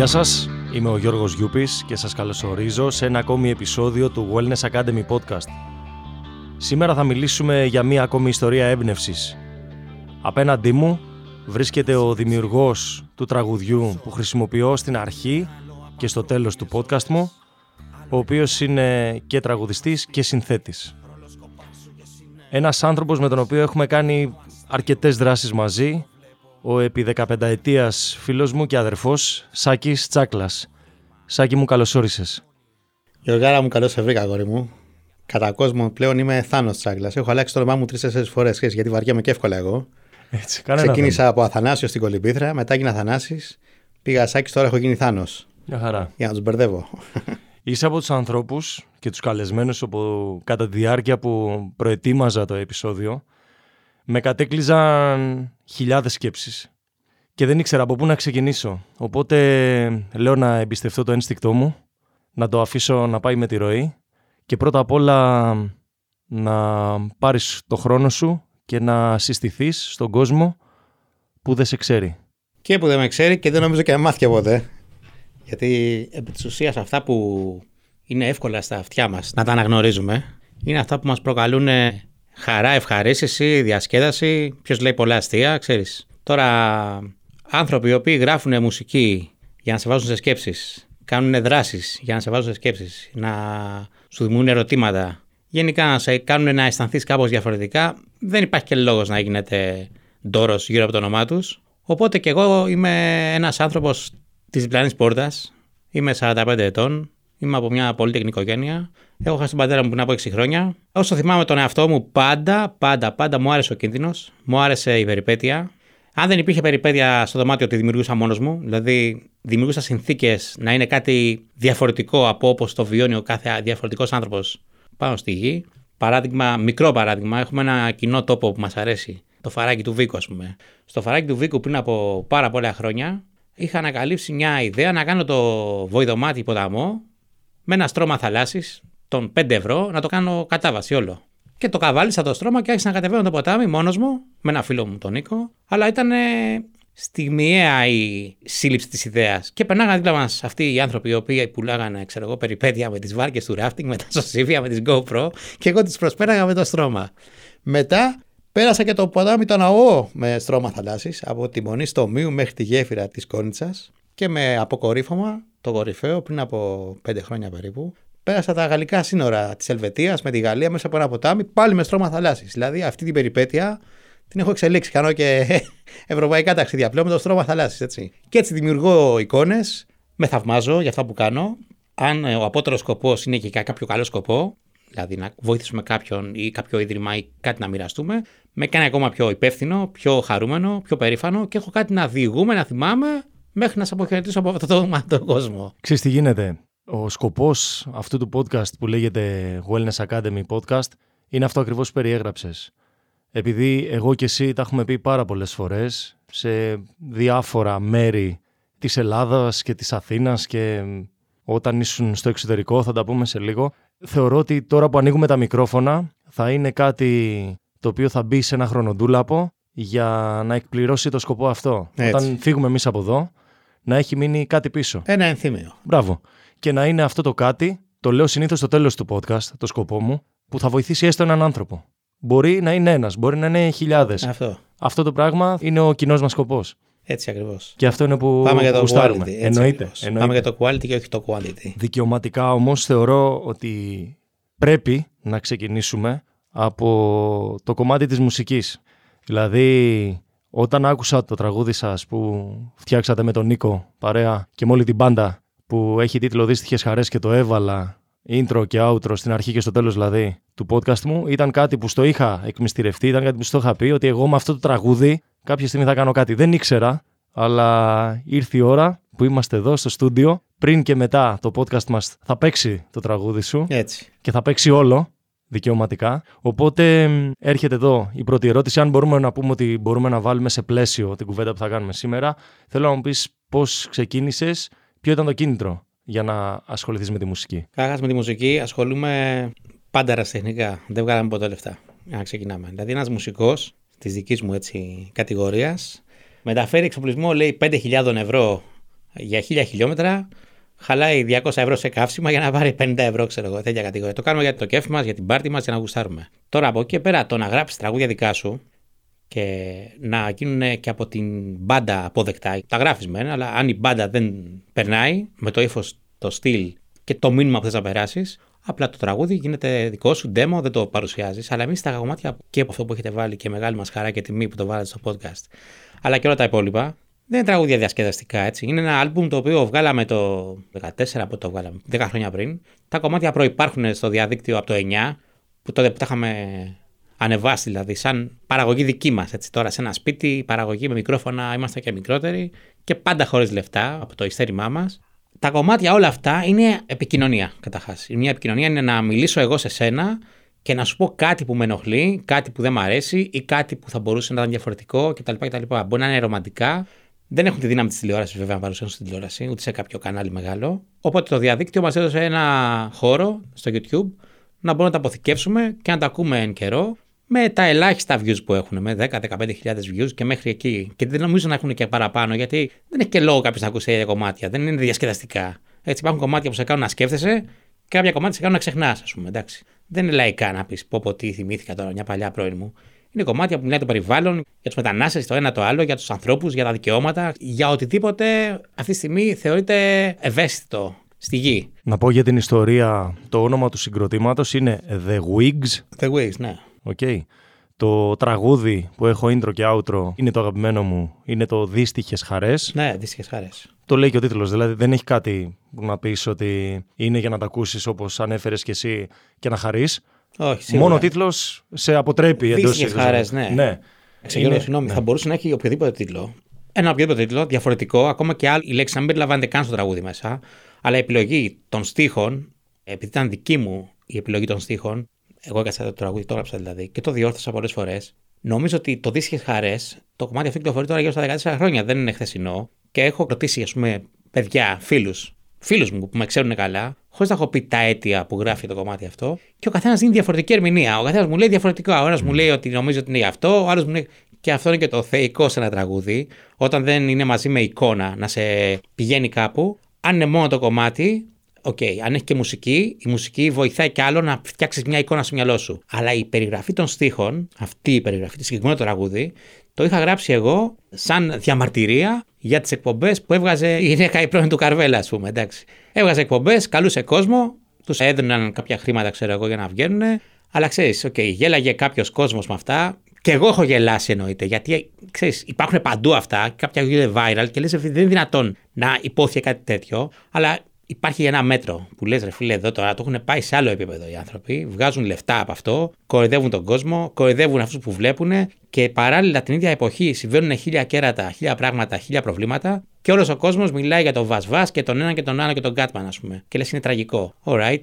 Γεια σας, είμαι ο Γιώργος Γιούπης και σας καλωσορίζω σε ένα ακόμη επεισόδιο του Wellness Academy Podcast. Σήμερα θα μιλήσουμε για μία ακόμη ιστορία έμπνευσης. Απέναντί μου βρίσκεται ο δημιουργός του τραγουδιού που χρησιμοποιώ στην αρχή και στο τέλος του podcast μου, ο οποίος είναι και τραγουδιστής και συνθέτης. Ένας άνθρωπος με τον οποίο έχουμε κάνει αρκετές δράσεις μαζί, ο επί 15 ετίας φίλος μου και αδερφός Σάκης Τσάκλας. Σάκη μου καλώς όρισες. Γιωργάρα μου καλώς σε βρήκα αγόρι μου. Κατά κόσμο πλέον είμαι Θάνος Τσάκλας. Έχω αλλάξει το όνομά μου τρεις-τέσσερις φορές γιατί βαριέμαι και εύκολα εγώ. Έτσι, Ξεκίνησα από Αθανάσιο στην Κολυμπήθρα, μετά έγινα Αθανάσης, πήγα Σάκης, τώρα έχω γίνει Θάνος. Μια χαρά. Για να τους μπερδεύω. Είσαι από τους ανθρώπους και τους καλεσμένους όπου κατά τη διάρκεια που προετοίμαζα το επεισόδιο με κατέκλυζαν χιλιάδες σκέψεις και δεν ήξερα από πού να ξεκινήσω. Οπότε λέω να εμπιστευτώ το ένστικτό μου, να το αφήσω να πάει με τη ροή και πρώτα απ' όλα να πάρεις το χρόνο σου και να συστηθείς στον κόσμο που δεν σε ξέρει. Και που δεν με ξέρει και δεν νομίζω και να μάθει ποτέ. Γιατί επί της ουσίας αυτά που είναι εύκολα στα αυτιά μας να τα αναγνωρίζουμε είναι αυτά που μας προκαλούν χαρά, ευχαρίστηση, διασκέδαση. Ποιος λέει πολλά αστεία, ξέρεις. Τώρα, άνθρωποι οι οποίοι γράφουν μουσική για να σε βάζουν σε σκέψεις, κάνουν δράσεις για να σε βάζουν σε σκέψεις, να σου δημιουργούν ερωτήματα, γενικά να σε κάνουν να αισθανθείς κάπως διαφορετικά, δεν υπάρχει και λόγος να γίνεται ντόρος γύρω από το όνομά τους. Οπότε και εγώ είμαι ένας άνθρωπος της διπλανή πόρτας. Είμαι 45 ετών. Είμαι από μια πολύτεκνη οικογένεια. Έχω χάσει τον πατέρα μου πριν από 6 χρόνια. Όσο θυμάμαι τον εαυτό μου, πάντα, πάντα, πάντα μου άρεσε ο κίνδυνος. Μου άρεσε η περιπέτεια. Αν δεν υπήρχε περιπέτεια στο δωμάτιο, τη δημιουργούσα μόνος μου. Δηλαδή, δημιουργούσα συνθήκες να είναι κάτι διαφορετικό από όπως το βιώνει ο κάθε διαφορετικός άνθρωπος πάνω στη γη. Παράδειγμα, μικρό παράδειγμα, έχουμε ένα κοινό τόπο που μας αρέσει. Το φαράκι του Βίκου, ας πούμε. Στο φαράκι του Βίκου πριν από πάρα πολλά χρόνια είχα ανακαλύψει μια ιδέα να κάνω το βοηδομάτι ποταμό με ένα στρώμα θαλάσσης των 5 ευρώ να το κάνω κατάβαση όλο. Και το καβάλισα το στρώμα και άρχισα να κατεβαίνω το ποτάμι μόνος μου, με ένα φίλο μου τον Νίκο. Αλλά ήταν στιγμιαία η σύλληψη της ιδέας. Και περνάγανε δίπλα μας αυτοί οι άνθρωποι οι οποίοι πουλάγανε, ξέρω εγώ, περιπέτεια με τις βάρκες του ράφτινγκ, με τα σωσίβια, με τις GoPro και εγώ τις προσπέραγα με το στρώμα. Μετά πέρασα και το ποτάμι το ναό με στρώμα θαλάσσης από τη μονή στο Μίου μέχρι τη γέφυρα της Κόνιτσας και με αποκορύφωμα το κορυφαίο πριν από πέντε χρόνια περίπου. Πέρασα τα γαλλικά σύνορα της Ελβετίας με τη Γαλλία μέσα από ένα ποτάμι, πάλι με στρώμα θαλάσσης. Δηλαδή αυτή την περιπέτεια την έχω εξελίξει. Κάνω και ευρωπαϊκά ταξίδια πλέον με το στρώμα θαλάσσης. Έτσι. Και έτσι δημιουργώ εικόνες, με θαυμάζω για αυτά που κάνω. Αν ο απότερος σκοπός είναι και κάποιο καλό σκοπό, δηλαδή να βοηθήσουμε κάποιον ή κάποιο ίδρυμα ή κάτι να μοιραστούμε, με κάνει ακόμα πιο υπεύθυνο, πιο χαρούμενο, πιο περήφανο και έχω κάτι να διηγούμε, να θυμάμαι μέχρι να σε αποχαιρετήσω από αυτό το, το κόσμο. Ξέρεις τι γίνεται; Ο σκοπός αυτού του podcast που λέγεται Wellness Academy Podcast είναι αυτό ακριβώς που περιέγραψες. Επειδή εγώ και εσύ τα έχουμε πει πάρα πολλές φορές σε διάφορα μέρη της Ελλάδας και της Αθήνας και όταν ήσουν στο εξωτερικό θα τα πούμε σε λίγο. Θεωρώ ότι τώρα που ανοίγουμε τα μικρόφωνα θα είναι κάτι το οποίο θα μπει σε ένα χρονοτούλαπο για να εκπληρώσει το σκοπό αυτό. Όταν φύγουμε εμείς από εδώ να έχει μείνει κάτι πίσω. Ένα ενθύμιο. Μπράβο. Και να είναι αυτό το κάτι, το λέω συνήθως στο τέλος του podcast, το σκοπό μου, που θα βοηθήσει έστω έναν άνθρωπο. Μπορεί να είναι ένας, μπορεί να είναι χιλιάδες. Αυτό. Αυτό το πράγμα είναι ο κοινός μας σκοπός. Έτσι ακριβώς. Και αυτό είναι που Πάμε για το γουστάρουμε. quality. Εννοείται, εννοείται. Πάμε για το quality και όχι το quality. Δικαιωματικά όμως θεωρώ ότι πρέπει να ξεκινήσουμε από το κομμάτι της μουσικής. Δηλαδή όταν άκουσα το τραγούδι σας που φτιάξατε με τον Νίκο παρέα και με όλη την μπάντα που έχει τίτλο Δύστιχες Χαρές και το έβαλα intro και outro στην αρχή και στο τέλος δηλαδή του podcast μου ήταν κάτι που στο είχα εκμυστηρευτεί, ήταν κάτι που στο είχα πει ότι εγώ με αυτό το τραγούδι κάποια στιγμή θα κάνω κάτι. Δεν ήξερα, αλλά ήρθε η ώρα που είμαστε εδώ στο στούντιο πριν και μετά το podcast μας θα παίξει το τραγούδι σου Έτσι. και θα παίξει όλο δικαιωματικά. Οπότε έρχεται εδώ η πρώτη ερώτηση. Αν μπορούμε να πούμε ότι μπορούμε να βάλουμε σε πλαίσιο την κουβέντα που θα κάνουμε σήμερα, θέλω να μου πεις πώς ξεκίνησες, ποιο ήταν το κίνητρο για να ασχοληθείς με τη μουσική. Κάγας με τη μουσική ασχολούμαι πάντα ραστεχνικά. Δεν βγάλαμε ποτέ λεφτά. Για να ξεκινάμε. Δηλαδή, ένας μουσικός της δικής μου κατηγορίας μεταφέρει εξοπλισμό, λέει 5.000 ευρώ για 1000 χιλιόμετρα χαλάει 200 ευρώ σε καύσιμα για να πάρει 50 ευρώ, ξέρω εγώ, τέτοια κατηγορία. Το κάνουμε για το κέφι μας, για την πάρτι μας, για να γουστάρουμε. Τώρα από εκεί και πέρα, το να γράψεις τραγούδια δικά σου και να γίνουν και από την μπάντα αποδεκτά. Τα γράφεις μεν, αλλά αν η μπάντα δεν περνάει με το ύφος, το στυλ και το μήνυμα που θες να περάσεις, απλά το τραγούδι γίνεται δικό σου, demo, δεν το παρουσιάζεις. Αλλά εμείς τα κομμάτια και από αυτό που έχετε βάλει και μεγάλη μας χαρά και τιμή που το βάλετε στο podcast, αλλά και όλα τα υπόλοιπα, δεν είναι τραγούδια διασκεδαστικά έτσι. Είναι ένα άλμπουμ το οποίο βγάλαμε το 14 από το βγάλαμε, 10 χρόνια πριν. Τα κομμάτια προπάρχουν στο διαδίκτυο από το 9, που τότε που τα είχαμε ανεβάσει, δηλαδή, σαν παραγωγή δική μας. Τώρα, σε ένα σπίτι, παραγωγή με μικρόφωνα, είμαστε και μικρότεροι και πάντα χωρίς λεφτά από το ειστέρημά μας. Τα κομμάτια όλα αυτά είναι επικοινωνία, καταρχάς. Μια επικοινωνία είναι να μιλήσω εγώ σε σένα και να σου πω κάτι που με ενοχλεί, κάτι που δεν μου αρέσει ή κάτι που θα μπορούσε να ήταν διαφορετικό κτλ. κτλ. Μπορεί να είναι ρομαντικά, δεν έχουν τη δύναμη της τηλεόρασης βέβαια να παρουσιάσουν στην τηλεόραση, ούτε σε κάποιο κανάλι μεγάλο. Οπότε το διαδίκτυο μας έδωσε ένα χώρο στο YouTube να μπορούμε να τα αποθηκεύσουμε και να τα ακούμε εν καιρό με τα ελάχιστα views που έχουν, με 10-15 views και μέχρι εκεί. Και δεν νομίζω να έχουν και παραπάνω, γιατί δεν έχει και λόγο κάποιος να ακούσει τέτοια κομμάτια. Δεν είναι διασκεδαστικά. Έτσι υπάρχουν κομμάτια που σε κάνουν να σκέφτεσαι και κάποια κομμάτια σε κάνουν να ξεχνάς, ας πούμε. Εντάξει. Δεν είναι λαϊκά να πεις πω πω τι θυμήθηκα τώρα, μια παλιά πρώην μου. Είναι κομμάτια που μιλάει το περιβάλλον, για τους μετανάστες, το ένα το άλλο, για τους ανθρώπους, για τα δικαιώματα, για οτιδήποτε αυτή τη στιγμή θεωρείται ευαίσθητο στη γη. Να πω για την ιστορία, το όνομα του συγκροτήματος είναι The Wigs. The Wigs, ναι. Okay. Το τραγούδι που έχω intro και outro είναι το αγαπημένο μου. Είναι το Δύστιχες Χαρές. Ναι, Δύστιχες Χαρές. Το λέει και ο τίτλος. Δηλαδή δεν έχει κάτι που να πεις ότι είναι για να τα ακούσεις όπως ανέφερες και εσύ και να χαρείς. Όχι, σίγουρα. Μόνο ο τίτλος σε αποτρέπει εντός Δύστιχε Χαρές, ναι. ναι. Εξηγώ, συγγνώμη, ναι. θα μπορούσε να έχει οποιοδήποτε τίτλο. Ένα οποιοδήποτε τίτλο, διαφορετικό, ακόμα και άλλη, η λέξη να μην περιλαμβάνεται καν στο τραγούδι μέσα. Αλλά η επιλογή των στίχων, επειδή ήταν δική μου η επιλογή των στίχων, εγώ έκανα το τραγούδι, το έγραψα δηλαδή και το διόρθωσα πολλές φορές. Νομίζω ότι το Δύσχε Χαρές, το κομμάτι αυτό κυκλοφορεί τώρα γύρω στα 14 χρόνια, δεν είναι χθεσινό. Και έχω ρωτήσει, ας πούμε, παιδιά, φίλους, φίλοι μου που με ξέρουν καλά, χωρίς να έχω πει τα αίτια που γράφει το κομμάτι αυτό. Και ο καθένας δίνει διαφορετική ερμηνεία. Ο καθένας μου λέει διαφορετικό. Ο ένας mm. μου λέει ότι νομίζω ότι είναι γι' αυτό, ο άλλος μου λέει. Και αυτό είναι και το θεϊκό σε ένα τραγούδι, όταν δεν είναι μαζί με εικόνα να σε πηγαίνει κάπου. Αν είναι μόνο το κομμάτι, OK, okay, αν έχεις και μουσική, η μουσική βοηθάει κι άλλο να φτιάξεις μια εικόνα στο μυαλό σου. Αλλά η περιγραφή των στίχων, αυτή η περιγραφή, τη συγκεκριμένο τραγούδι, το είχα γράψει εγώ σαν διαμαρτυρία για τις εκπομπές που έβγαζε η γυναίκα η πρώην του Καρβέλα, ας πούμε. Εντάξει. Έβγαζε εκπομπές, καλούσε κόσμο, τους έδιναν κάποια χρήματα, ξέρω εγώ, για να βγαίνουν. Αλλά ξέρεις, okay, γέλαγε κάποιος κόσμος με αυτά. Και εγώ έχω γελάσει εννοείται. Γιατί ξέρεις, υπάρχουν παντού αυτά. Κάποια γίνονται viral και λες, δεν είναι δυνατόν να υπόθηκε κάτι τέτοιο. Αλλά υπάρχει ένα μέτρο που λες ρε φίλε εδώ τώρα το έχουν πάει σε άλλο επίπεδο οι άνθρωποι, βγάζουν λεφτά από αυτό, κοροϊδεύουν τον κόσμο, κοροϊδεύουν αυτούς που βλέπουν και παράλληλα την ίδια εποχή συμβαίνουν χίλια κέρατα, χίλια πράγματα, χίλια προβλήματα και όλος ο κόσμος μιλάει για τον Βασβά και τον ένα και τον άλλο και τον Κάτμαν ας πούμε και λες είναι τραγικό. Alright.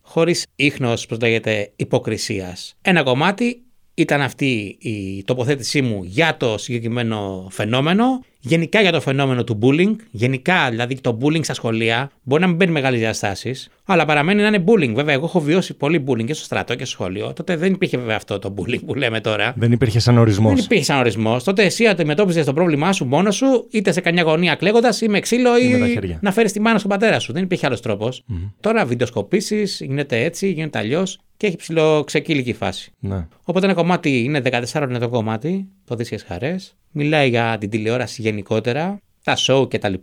Χωρίς ίχνος, πώς λέγεται, υποκρισίας. Ένα κομμάτι ήταν αυτή η τοποθέτησή μου για το συγκεκριμένο φαινόμενο γενικά για το φαινόμενο του bullying, γενικά δηλαδή το bullying στα σχολεία, μπορεί να μην παίρνει μεγάλες διαστάσεις, αλλά παραμένει να είναι bullying. Βέβαια, εγώ έχω βιώσει πολύ bullying και στο στρατό και στο σχολείο. Τότε δεν υπήρχε βέβαια αυτό το bullying που λέμε τώρα. Δεν υπήρχε σαν ορισμός. Δεν υπήρχε σαν ορισμός. Τότε εσύ αντιμετώπιζες το πρόβλημά σου μόνος σου, είτε σε καμιά γωνία κλαίγοντας ή με ξύλο ή, ή να φέρεις τη μάνα στον πατέρα σου. Δεν υπήρχε άλλος τρόπος. Mm-hmm. Τώρα βιντεοσκοπήσεις, γίνεται έτσι, γίνεται αλλιώς και έχει ψηλό ξεκύλικη φάση. Ναι. Οπότε ένα κομμάτι είναι 14 είναι το κομμάτι, το Δύσιες Χαρές. Μιλάει για την τηλεόραση γενικότερα, τα show κτλ.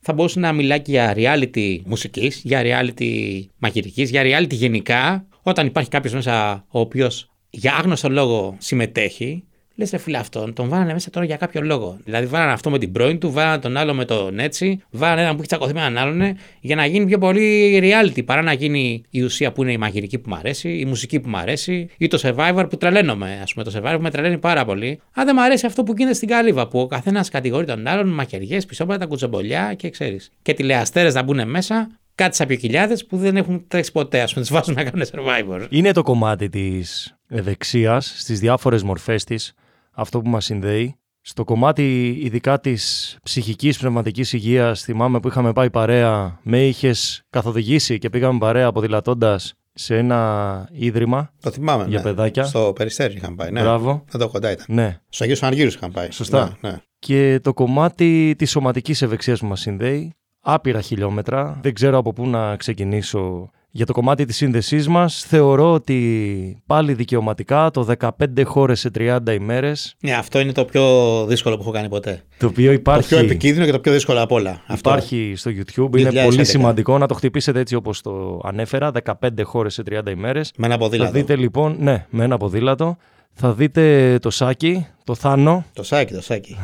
Θα μπορούσε να μιλάει και για reality μουσικής, για reality μαγειρικής, για reality γενικά. Όταν υπάρχει κάποιος μέσα ο οποίος για άγνωστο λόγο συμμετέχει, Λες ρε φίλε αυτόν, τον βάλανε μέσα τώρα για κάποιο λόγο. Δηλαδή, βάλανε αυτό με την πρώην του, βάλανε τον άλλο με τον έτσι, βάλανε έναν που έχει τσακωθεί με έναν άλλον για να γίνει πιο πολύ reality παρά να γίνει η ουσία που είναι η μαγειρική που μου αρέσει, η μουσική που μου αρέσει ή το survivor που τρελαίνομαι. Α πούμε, το survivor με τρελαίνει πάρα πολύ. Αν δεν μου αρέσει αυτό που γίνεται στην καλύβα, που ο καθένας κατηγορεί τον άλλον, μαχαιριές, πισόπατα, κουτσομπολιά και ξέρεις. Και τηλεαστέρες να μπουν μέσα, κάτι σαν πιοκυλιάδε που δεν έχουν τρέξει ποτέ, ας πούμε, τις βάζουν να κάνουν survivor. Είναι το κομμάτι της ευεξία στις διάφορες μορφές της αυτό που μας συνδέει. Στο κομμάτι ειδικά της ψυχικής πνευματικής υγείας θυμάμαι που είχαμε πάει παρέα, με είχες καθοδηγήσει και πήγαμε παρέα ποδηλατώντας σε ένα ίδρυμα. Το θυμάμαι. Για ναι. παιδάκια. Στο Περιστέρι είχαμε πάει. Ναι. Μπράβο. Εδώ κοντά ήταν. Ναι. Στο Αγίου Αναργύρου είχαμε πάει. Σωστά. Ναι, ναι. Και το κομμάτι της σωματικής ευεξίας που μας συνδέει άπειρα χιλιόμετρα. Δεν ξέρω από πού να ξεκινήσω για το κομμάτι της σύνδεσής μας θεωρώ ότι πάλι δικαιωματικά το 15 χώρες σε 30 ημέρες Ναι, αυτό είναι το πιο δύσκολο που έχω κάνει ποτέ. το οποίο υπάρχει, Το πιο επικίνδυνο και το πιο δύσκολο από όλα. Αυτό. υπάρχει στο YouTube είναι 2011. πολύ σημαντικό να το χτυπήσετε έτσι όπως το ανέφερα 15 χώρες σε 30 ημέρες Με ένα θα ποδήλατο. δείτε λοιπόν, ναι με ένα ποδήλατο θα δείτε το Σάκη, το Θάνο Το σάκι, το σάκι.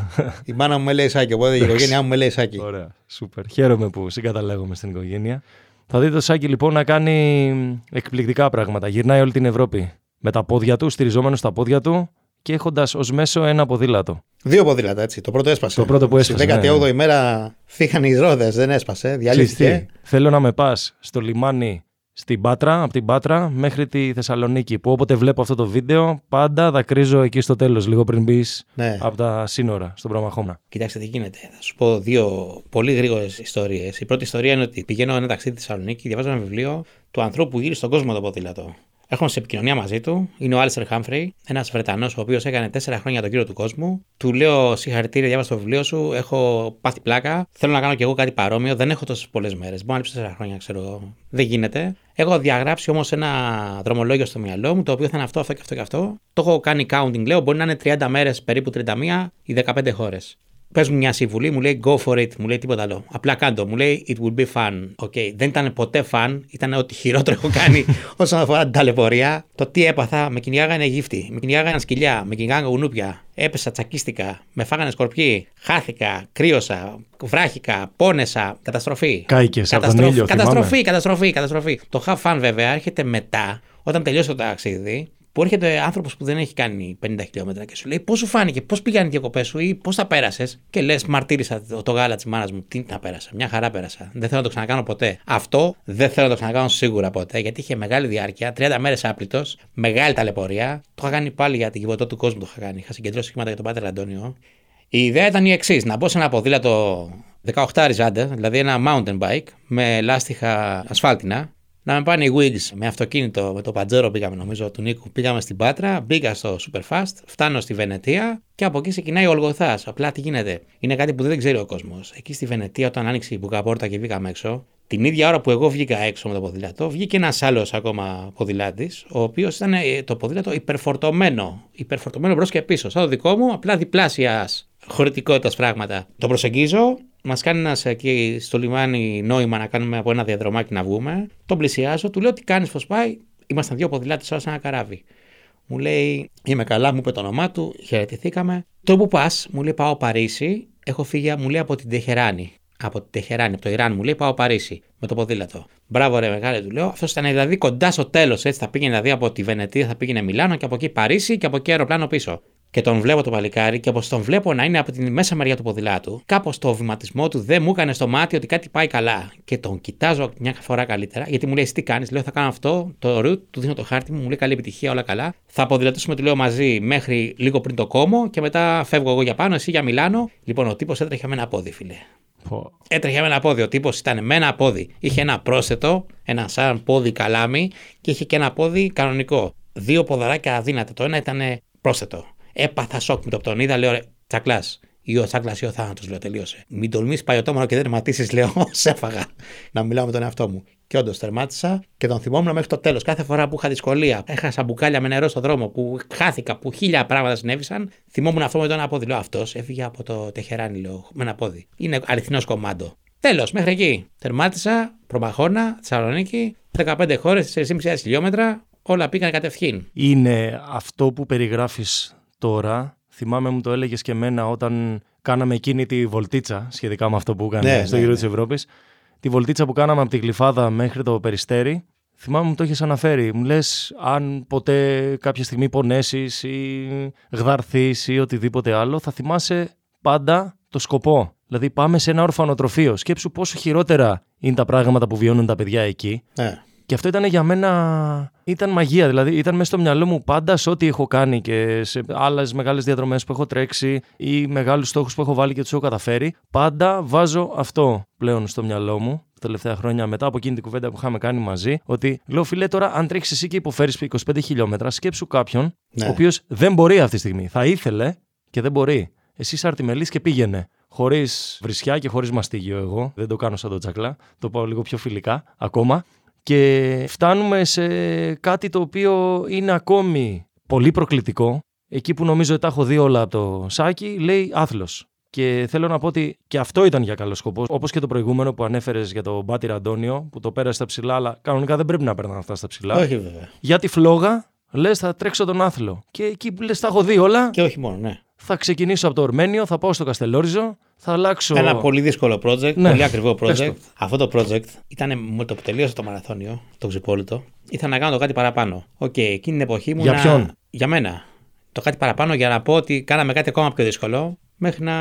η μάνα μου με λέει σάκι, οπότε η οικογένειά μου με λέει σάκι. Ωραία, σούπερ. Χαίρομαι που συγκαταλέγομαι στην οικογένεια. Θα δείτε το Σάκη λοιπόν να κάνει εκπληκτικά πράγματα. Γυρνάει όλη την Ευρώπη με τα πόδια του, στηριζόμενος στα πόδια του και έχοντας ως μέσο ένα ποδήλατο. Δύο ποδήλατα έτσι. Το πρώτο έσπασε. Το πρώτο που έσπασε, Στη ναι, 18η μέρα φύγαν οι ρόδες, δεν έσπασε. Ξέρεις Διαλύθηκε. τι, θέλω να με πας στο λιμάνι στην Πάτρα, από την Πάτρα μέχρι τη Θεσσαλονίκη. Που όποτε βλέπω αυτό το βίντεο, πάντα δακρύζω εκεί στο τέλος, λίγο πριν μπεις ναι. από τα σύνορα στον Πραμαχώνα. Κοιτάξτε τι γίνεται. Θα σου πω δύο πολύ γρήγορες ιστορίες. Η πρώτη ιστορία είναι ότι πηγαίνω ένα ταξίδι στη Θεσσαλονίκη, διαβάζω ένα βιβλίο του ανθρώπου που γύρισε στον κόσμο το ποδήλατο. Έρχομαι σε επικοινωνία μαζί του. Είναι ο Άλιστερ Χάμφρεϊ, ένας Βρετανός ο οποίος έκανε τέσσερα χρόνια τον κύριο του κόσμου. Του λέω συγχαρητήρια, διάβασα το βιβλίο σου. Έχω πάθει πλάκα. Θέλω να κάνω κι εγώ κάτι παρόμοιο. Δεν έχω τόσες πολλές μέρες. Μπορεί να λείψεις τέσσερα χρόνια, ξέρω εγώ. Δεν γίνεται. Έχω διαγράψει όμως ένα δρομολόγιο στο μυαλό μου, το οποίο θα είναι αυτό, αυτό και αυτό και αυτό. Το έχω κάνει counting, λέω. Μπορεί να είναι 30 μέρες, περίπου 31 ή 15 χώρες. Πες μου μια συμβουλή, μου λέει go for it, μου λέει τίποτα άλλο. Απλά κάντο, μου λέει it will be fun. Okay. Δεν ήταν ποτέ fun, ήταν ό,τι χειρότερο έχω κάνει όσον αφορά την ταλαιπωρία. Το τι έπαθα, με κυνηγάγανε γύφτη, με κυνηγάγανε σκυλιά, με κυνηγάγανε γουνούπια. Έπεσα, τσακίστηκα, με φάγανε σκορπιοί, χάθηκα, κρύωσα, βράχηκα, πόνεσα, καταστροφή. Κάηκες από τον Καταστροφή, ήλιο, καταστροφή, θυμάμαι. καταστροφή, καταστροφή. Το have fun βέβαια έρχεται μετά, όταν τελειώσει το ταξίδι, που έρχεται άνθρωπος που δεν έχει κάνει 50 χιλιόμετρα και σου λέει πώς σου φάνηκε, πώς πήγαν οι διακοπές σου ή πώς τα πέρασες. Και λες, μαρτύρησα το, το γάλα της μάνας μου. Τι τα πέρασα, μια χαρά πέρασα. Δεν θέλω να το ξανακάνω ποτέ. Αυτό δεν θέλω να το ξανακάνω σίγουρα ποτέ, γιατί είχε μεγάλη διάρκεια, 30 μέρες άπλητος, μεγάλη ταλαιπωρία. Το είχα κάνει πάλι για την κυβωτό του κόσμου, το είχα κάνει. Είχα συγκεντρώσει χρήματα για τον Πάτερ Αντώνιο. Η ιδέα ήταν η εξής: να μπω σε ένα ποδήλατο 18 ριζάντε, δηλαδή ένα mountain bike με λάστιχα ασφάλτινα, να με πάνε οι Wigs με αυτοκίνητο, με το Παντζέρο πήγαμε νομίζω του Νίκου. Πήγαμε στην Πάτρα, μπήκα στο Superfast, φτάνω στη Βενετία και από εκεί ξεκινάει ο Ολγοθά. Απλά τι γίνεται. Είναι κάτι που δεν ξέρει ο κόσμος. Εκεί στη Βενετία, όταν άνοιξε η μπουκαπόρτα και βγήκαμε έξω, την ίδια ώρα που εγώ βγήκα έξω με το ποδήλατο, βγήκε ένας άλλος ακόμα ποδηλάτης, ο οποίος ήταν ε, το ποδήλατο υπερφορτωμένο. Υπερφορτωμένο μπρος και πίσω. Σαν το δικό μου, απλά διπλάσιας χωρητικότητας πράγματα. Το προσεγγίζω, μας κάνει ένας εκεί στο λιμάνι νόημα να κάνουμε από ένα διαδρομάκι να βγούμε. Τον πλησιάζω, του λέω τι κάνεις, πώς πάει; Ήμασταν δύο ποδηλάτες όλα σε ένα καράβι. Μου λέει, Είμαι καλά, μου είπε το όνομά του, χαιρετηθήκαμε. Τώρα που πας, μου λέει Πάω Παρίσι, έχω φύγει, μου λέει από την Τεχεράνη. Από την Τεχεράνη, από το Ιράν, μου λέει Πάω Παρίσι με το ποδήλατο. Μπράβο, ρε μεγάλε, του λέω. Αυτός ήταν δηλαδή κοντά στο τέλος, έτσι. Θα πήγαινε δηλαδή από τη Βενετία, θα πήγαινε Μιλάνο και από εκεί Παρίσι και από εκεί αεροπλάνο πίσω. Και τον βλέπω το παλικάρι και όπως τον βλέπω να είναι από την μέσα μεριά του ποδηλάτου, κάπως το βηματισμό του δεν μου έκανε στο μάτι ότι κάτι πάει καλά. Και τον κοιτάζω μια φορά καλύτερα, γιατί μου λέει: «Εσύ Τι κάνεις, λέω: Θα κάνω αυτό, το route, του δίνω το χάρτη μου, μου λέει: Καλή επιτυχία, όλα καλά. Θα ποδηλατήσουμε, του λέω μαζί μέχρι λίγο πριν το κόμο και μετά φεύγω εγώ για πάνω, εσύ για Μιλάνο. Λοιπόν, ο τύπος έτρεχε με ένα πόδι, φίλε. Πω. Έτρεχε με ένα πόδι. Ο τύπος ήταν με ένα πόδι. Είχε ένα πρόσθετο, ένα σαν πόδι καλάμι και είχε και ένα πόδι κανονικό. Δύο ποδαράκια αδύνατα. Το ένα ήταν πρόσθετο. Έπαθα σοκ με το που τον είδα, λέω τσακλάς. Ή ο τσακλά ή ο θάνατος, λέω τελείωσε. Μην τολμήσεις παλιωτόμορο και δεν τερματίσει, λέω, σε έφαγα. Να μιλάω με τον εαυτό μου. Και όντως τερμάτισα και τον θυμόμουν μέχρι το τέλος. Κάθε φορά που είχα δυσκολία, έχασα μπουκάλια με νερό στον δρόμο, που χάθηκα, που χίλια πράγματα συνέβησαν, θυμόμουν αυτό με τον ένα πόδι. Λέω αυτός έφυγε από το Τεχεράνι, λέω, με ένα πόδι. Είναι αληθινός κομμάντο. Τέλος, μέχρι εκεί. Τερμάτισα, προμαχώνα, Θεσσαλονίκη, 15 χώρες, 4.500 χιλιόμετρα, όλα πήγαν κατευθείαν. Είναι αυτό που περιγράφεις τώρα. Θυμάμαι μου το έλεγες και εμένα όταν κάναμε εκείνη τη βολτίτσα σχετικά με αυτό που έκανε Ναι, στο ναι, γύρο ναι. της Ευρώπης. Τη βολτίτσα που κάναμε από τη Γλυφάδα μέχρι το Περιστέρι. Θυμάμαι μου το έχεις αναφέρει. Μου λες αν ποτέ κάποια στιγμή πονέσεις ή γδαρθείς ή οτιδήποτε άλλο θα θυμάσαι πάντα το σκοπό. Δηλαδή πάμε σε ένα ορφανοτροφείο. Σκέψου πόσο χειρότερα είναι τα πράγματα που βιώνουν τα παιδιά εκεί. Ναι. Και αυτό ήταν για μένα. ήταν μαγεία. Δηλαδή, ήταν μέσα στο μυαλό μου πάντα σε ό,τι έχω κάνει και σε άλλες μεγάλες διαδρομές που έχω τρέξει ή μεγάλους στόχους που έχω βάλει και τους έχω καταφέρει. Πάντα βάζω αυτό πλέον στο μυαλό μου τα τελευταία χρόνια μετά από εκείνη την κουβέντα που είχαμε κάνει μαζί. Ότι λέω, φίλε, τώρα αν τρέχει εσύ και υποφέρεις 25 χιλιόμετρα, σκέψου κάποιον Ναι. ο οποίος δεν μπορεί αυτή τη στιγμή. Θα ήθελε και δεν μπορεί. Εσύ είσαι αρτιμελής και πήγαινε. χωρίς βρισιά και χωρίς μαστίγιο. Εγώ δεν το κάνω σαν το τσακλά. Το πάω λίγο πιο φιλικά ακόμα. Και φτάνουμε σε κάτι το οποίο είναι ακόμη πολύ προκλητικό. Εκεί που νομίζω ότι τα έχω δει όλα από το σάκι, λέει άθλος. Και θέλω να πω ότι και αυτό ήταν για καλό σκοπός. Όπως και το προηγούμενο που ανέφερες για τον Μπάτιρα Αντώνιο, που το πέρασε στα ψηλά, αλλά κανονικά δεν πρέπει να παίρνουν αυτά στα ψηλά. Όχι βέβαια. Για τη φλόγα, λες θα τρέξω τον άθλο. Και εκεί που λες τα έχω δει όλα, Και όχι μόνο, ναι. Θα ξεκινήσω από το Ορμένιο, θα πάω στο Καστελόριζο, θα αλλάξω. Ένα πολύ δύσκολο project, Ναι. πολύ ακριβό Πες project. το. Αυτό το project ήταν με το που τελείωσε το μαραθώνιο, το ξυπόλυτο, ήθελα να κάνω το κάτι παραπάνω. Οκ, εκείνη την εποχή μου. Για ποιον; Για μένα. Το κάτι παραπάνω για να πω ότι κάναμε κάτι ακόμα πιο δύσκολο μέχρι να.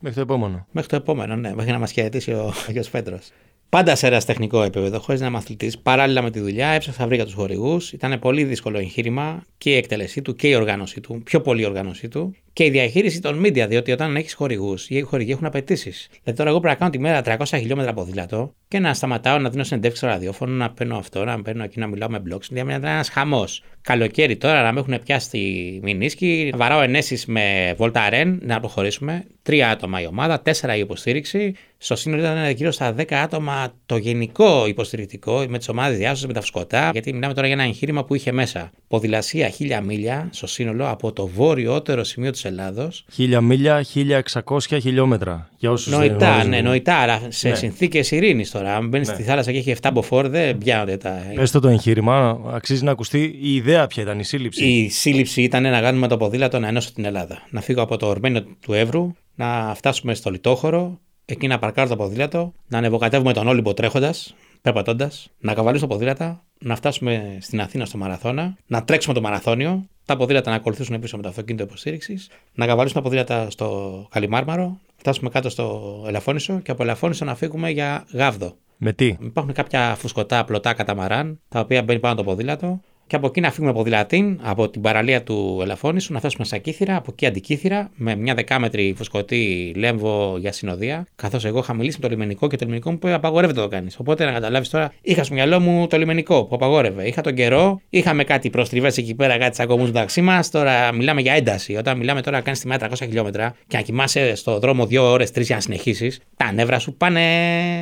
Μέχρι το επόμενο. Μέχρι το επόμενο, ναι, μέχρι να μας χαιρετήσει ο Άγιος Πέτρος. Πάντα σε ερασιτεχνικό επίπεδο, χωρίς να είμαι αθλητής, παράλληλα με τη δουλειά, έψαξα βρήκα τους χορηγούς. Ήταν πολύ δύσκολο εγχείρημα και η εκτέλεσή του και η οργάνωσή του, πιο πολύ η οργάνωσή του και η διαχείριση των media, διότι όταν έχεις χορηγούς, οι χορηγοί έχουν απαιτήσεις. Δηλαδή τώρα εγώ πρέπει να κάνω τη μέρα 300 χιλιόμετρα ποδήλατο και να σταματάω να δίνω συνεντεύξεις στο ραδιόφωνο, να παίρνω αυτό, να παίρνω εκεί να μιλάω με blogs. Δηλαδή ήταν ένας χαμός. Καλοκαίρι τώρα να με έχουν πιάσει τη μηνίσκη, να βαράω ενέσεις με Voltaren, να προχωρήσουμε. Τρία άτομα η ομάδα, τέσσερα η υποστήριξη. Στο σύνολο ήταν γύρω στα 10 άτομα το γενικό υποστηρικτικό με τις ομάδες διάσωσης, με τα φουσκωτά. Γιατί μιλάμε τώρα για ένα εγχείρημα που είχε μέσα ποδηλασία χίλια μίλια στο σύνολο από το βόρειότερο σημείο της Ελλάδος. Χίλια μίλια, 1600 χιλιόμετρα. Για όσους Νοητά, ναι, νοητά, αλλά σε Ναι. συνθήκες ειρήνης τώρα. Αν μπαίνεις Ναι. στη θάλασσα και έχει 7 μποφόρ, δεν πιάνονται τα. Πες το το εγχείρημα, αξίζει να ακουστεί η ιδέα ποια ήταν η σύλληψη. Η σύλληψη ήταν να κάνουμε το ποδήλατο να ενώσω την Ελλάδα. Να φύγω από το ορμένο του Εύρου, να φτάσουμε στο Λιτόχωρο, εκεί να παρκάρω το ποδήλατο, να ανεβοκατεύουμε τον Όλυμπο τρέχοντας, περπατώντας, να καβαλήσω ποδήλατα, να φτάσουμε στην Αθήνα στο μαραθώνα, να τρέξουμε το μαραθώνιο, τα ποδήλατα να ακολουθήσουν πίσω με το αυτοκίνητο υποστήριξης, να καβαλήσουμε τα ποδήλατα στο Καλιμάρμαρο, φτάσουμε κάτω στο Ελαφώνησο και από Ελαφώνησο να φύγουμε για Γάβδο. Με τι; Υπάρχουν κάποια φουσκωτά πλωτά καταμαράν, τα οποία μπαίνει πάνω το ποδήλατο. Και από εκεί να φύγουμε ποδηλατήν, από την παραλία του Ελαφώνησου, να φτάσουμε στα Κύθυρα, από εκεί αντικύθυρα, με μια δεκάμετρη φουσκωτή λέμβο για συνοδεία. Καθώς εγώ είχα μιλήσει με το λιμενικό και το λιμενικό μου είπε απαγορεύεται να το κάνεις. Οπότε να καταλάβεις τώρα, είχα στο μυαλό μου το λιμενικό που απαγόρευε. Είχα τον καιρό, είχαμε κάτι προστριβές εκεί πέρα, κάτι τσακωμού μεταξύ μας. Τώρα μιλάμε για ένταση. Όταν μιλάμε τώρα να κάνεις τη μέρα 300 χιλιόμετρα και να κοιμάσαι στο δρόμο δύο ώρες, τρεις για να συνεχίσεις, τα νεύρα σου πάνε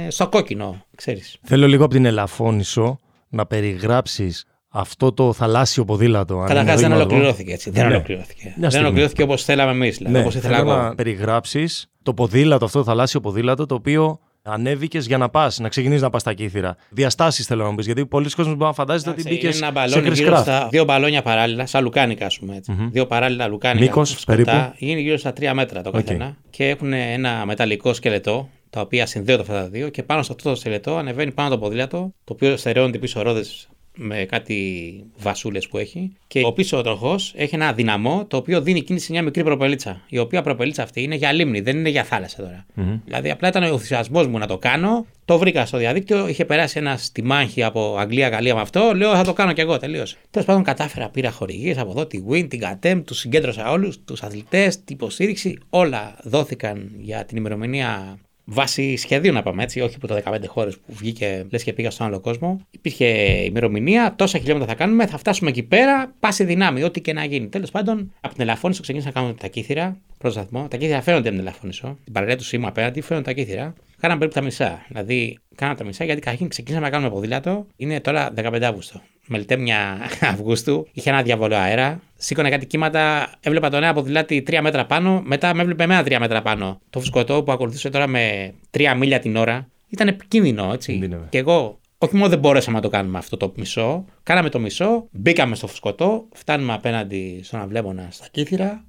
στο κόκκινο, ξέρεις. Θέλω λίγο από την Ελαφώνησο να περιγράψεις αυτό το θαλάσσιο ποδήλατο. αν Καταρχάς είναι δεν δοκιμαστικό. ολοκληρώθηκε έτσι. Δεν Ναι. ολοκληρώθηκε. Μια δεν στιγμή. ολοκληρώθηκε όπως θέλαμε εμείς. Δηλαδή, Ναι, όπως ήθελα θέλω εγώ. να περιγράψεις το ποδήλατο, αυτό το θαλάσσιο ποδήλατο, το οποίο ανέβηκες για να πας, να ξεκινήσεις να πας στα Κύθηρα. Διαστάσεις θέλω να μου πεις, γιατί πολλοί κόσμοι μπορεί να φαντάζεται ότι Εντάξει, μπήκες είναι ένα σε μπαλόνι Chris γύρω Craft. στα δύο μπαλόνια παράλληλα, σαν λουκάνικα, ας πούμε. έτσι. Δύο παράλληλα λουκάνικα. Μήκος, φουσκωτά, περίπου; Είναι γύρω στα τρία μέτρα το Οκ. καθένα. Και έχουν ένα μεταλλικό σκελετό, τα οποία συνδέονται αυτά τα δύο. Και πάνω σε αυτό το σκελετό ανεβαίνει πάνω το ποδήλατο, το οποίο στερεώνεται πίσω ρόδες με κάτι βασούλες που έχει. Και ο πίσω τροχός έχει ένα δυναμό το οποίο δίνει κίνηση σε μια μικρή προπελίτσα. Η οποία προπελίτσα αυτή είναι για λίμνη, δεν είναι για θάλασσα τώρα. Δηλαδή απλά ήταν ο ενθουσιασμός μου να το κάνω. Το βρήκα στο διαδίκτυο, είχε περάσει ένα στη μάχη από Αγγλία-Γαλλία με αυτό. Λέω θα το κάνω κι εγώ, τελείωσε. Τέλος πάντων, κατάφερα, πήρα χορηγίες από εδώ, τη Win, την Κατέμ, τους συγκέντρωσα όλους, τους αθλητές, την υποστήριξη. Όλα δόθηκαν για την ημερομηνία βάσει σχεδίου να πάμε έτσι, όχι από το 15 χώρες που βγήκε λες και πήγα στον άλλο κόσμο. Υπήρχε ημερομηνία, τόσα χιλιόμετρα θα κάνουμε, θα φτάσουμε εκεί πέρα, πάση δυνάμει, ό,τι και να γίνει. Τέλος πάντων, από την Ελαφώνησο ξεκίνησα να κάνουμε τα κύθυρα, πρώτο σταθμό. Τα κύθυρα φαίνονται από την Ελαφώνησο. Την παραλία του Σίμου απέναντι φαίνονται τα κύθυρα. Κάναμε περίπου τα μισά. Δηλαδή, κάναμε τα μισά γιατί καταρχήν ξεκίνησαμε να κάνουμε ποδήλατο. Είναι τώρα 15 Αύγουστο. Μελτέμια Αυγούστου, είχε ένα διαβολό αέρα. Σήκωνε κάτι κύματα, έβλεπα τον ένα ποδηλάτη 3 μέτρα πάνω, μετά με έβλεπε εμένα 3 μέτρα πάνω. Το φουσκωτό που ακολουθούσε τώρα με 3 μίλια την ώρα ήταν επικίνδυνο, έτσι. Κινδύνευε. Και εγώ, όχι μόνο δεν μπορέσαμε να το κάνουμε αυτό το μισό, κάναμε το μισό, μπήκαμε στο φουσκωτό, φτάνουμε απέναντι στον αυλέμονα στα κύθυρα.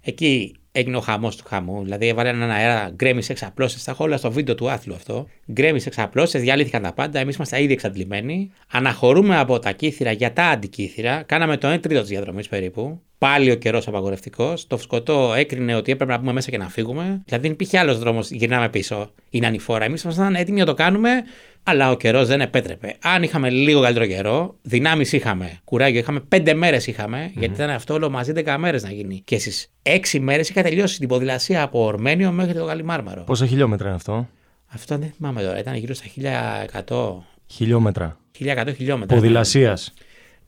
Εκεί έγινε ο χαμός του χαμού. Δηλαδή, έβαλε έναν αέρα, γκρέμισε εξαπλώσει. Τα έχω όλα στο βίντεο του άθλου αυτό. Γκρέμισε εξαπλώσει, διαλύθηκαν τα πάντα. Εμείς ήμασταν ήδη εξαντλημένοι. Αναχωρούμε από τα κύθυρα για τα αντικύθυρα. Κάναμε το 1 τρίτο της διαδρομής περίπου. Πάλι ο καιρός απαγορευτικός. Το φουσκωτό έκρινε ότι έπρεπε να μπούμε μέσα και να φύγουμε. Δηλαδή, δεν υπήρχε άλλος δρόμος. Γυρνάμε πίσω. Είναι ανηφόρα. Εμείς ήμασταν έτοιμοι να το κάνουμε, αλλά ο καιρός δεν επέτρεπε. Αν είχαμε λίγο καλύτερο καιρό, δυνάμεις είχαμε. Κουράγιο είχαμε. Πέντε μέρες είχαμε, γιατί ήταν αυτό όλο μαζί 10 μέρες να γίνει. Και στις έξι μέρες είχα τελειώσει την ποδηλασία από Ορμένιο μέχρι το Γαλιμάρμαρο. Πόσα χιλιόμετρα είναι αυτό; Αυτό δεν θυμάμαι τώρα. Ήταν γύρω στα 1100, Χιλιόμετρα. 1100 χιλιόμετρα. Ποδηλασίας.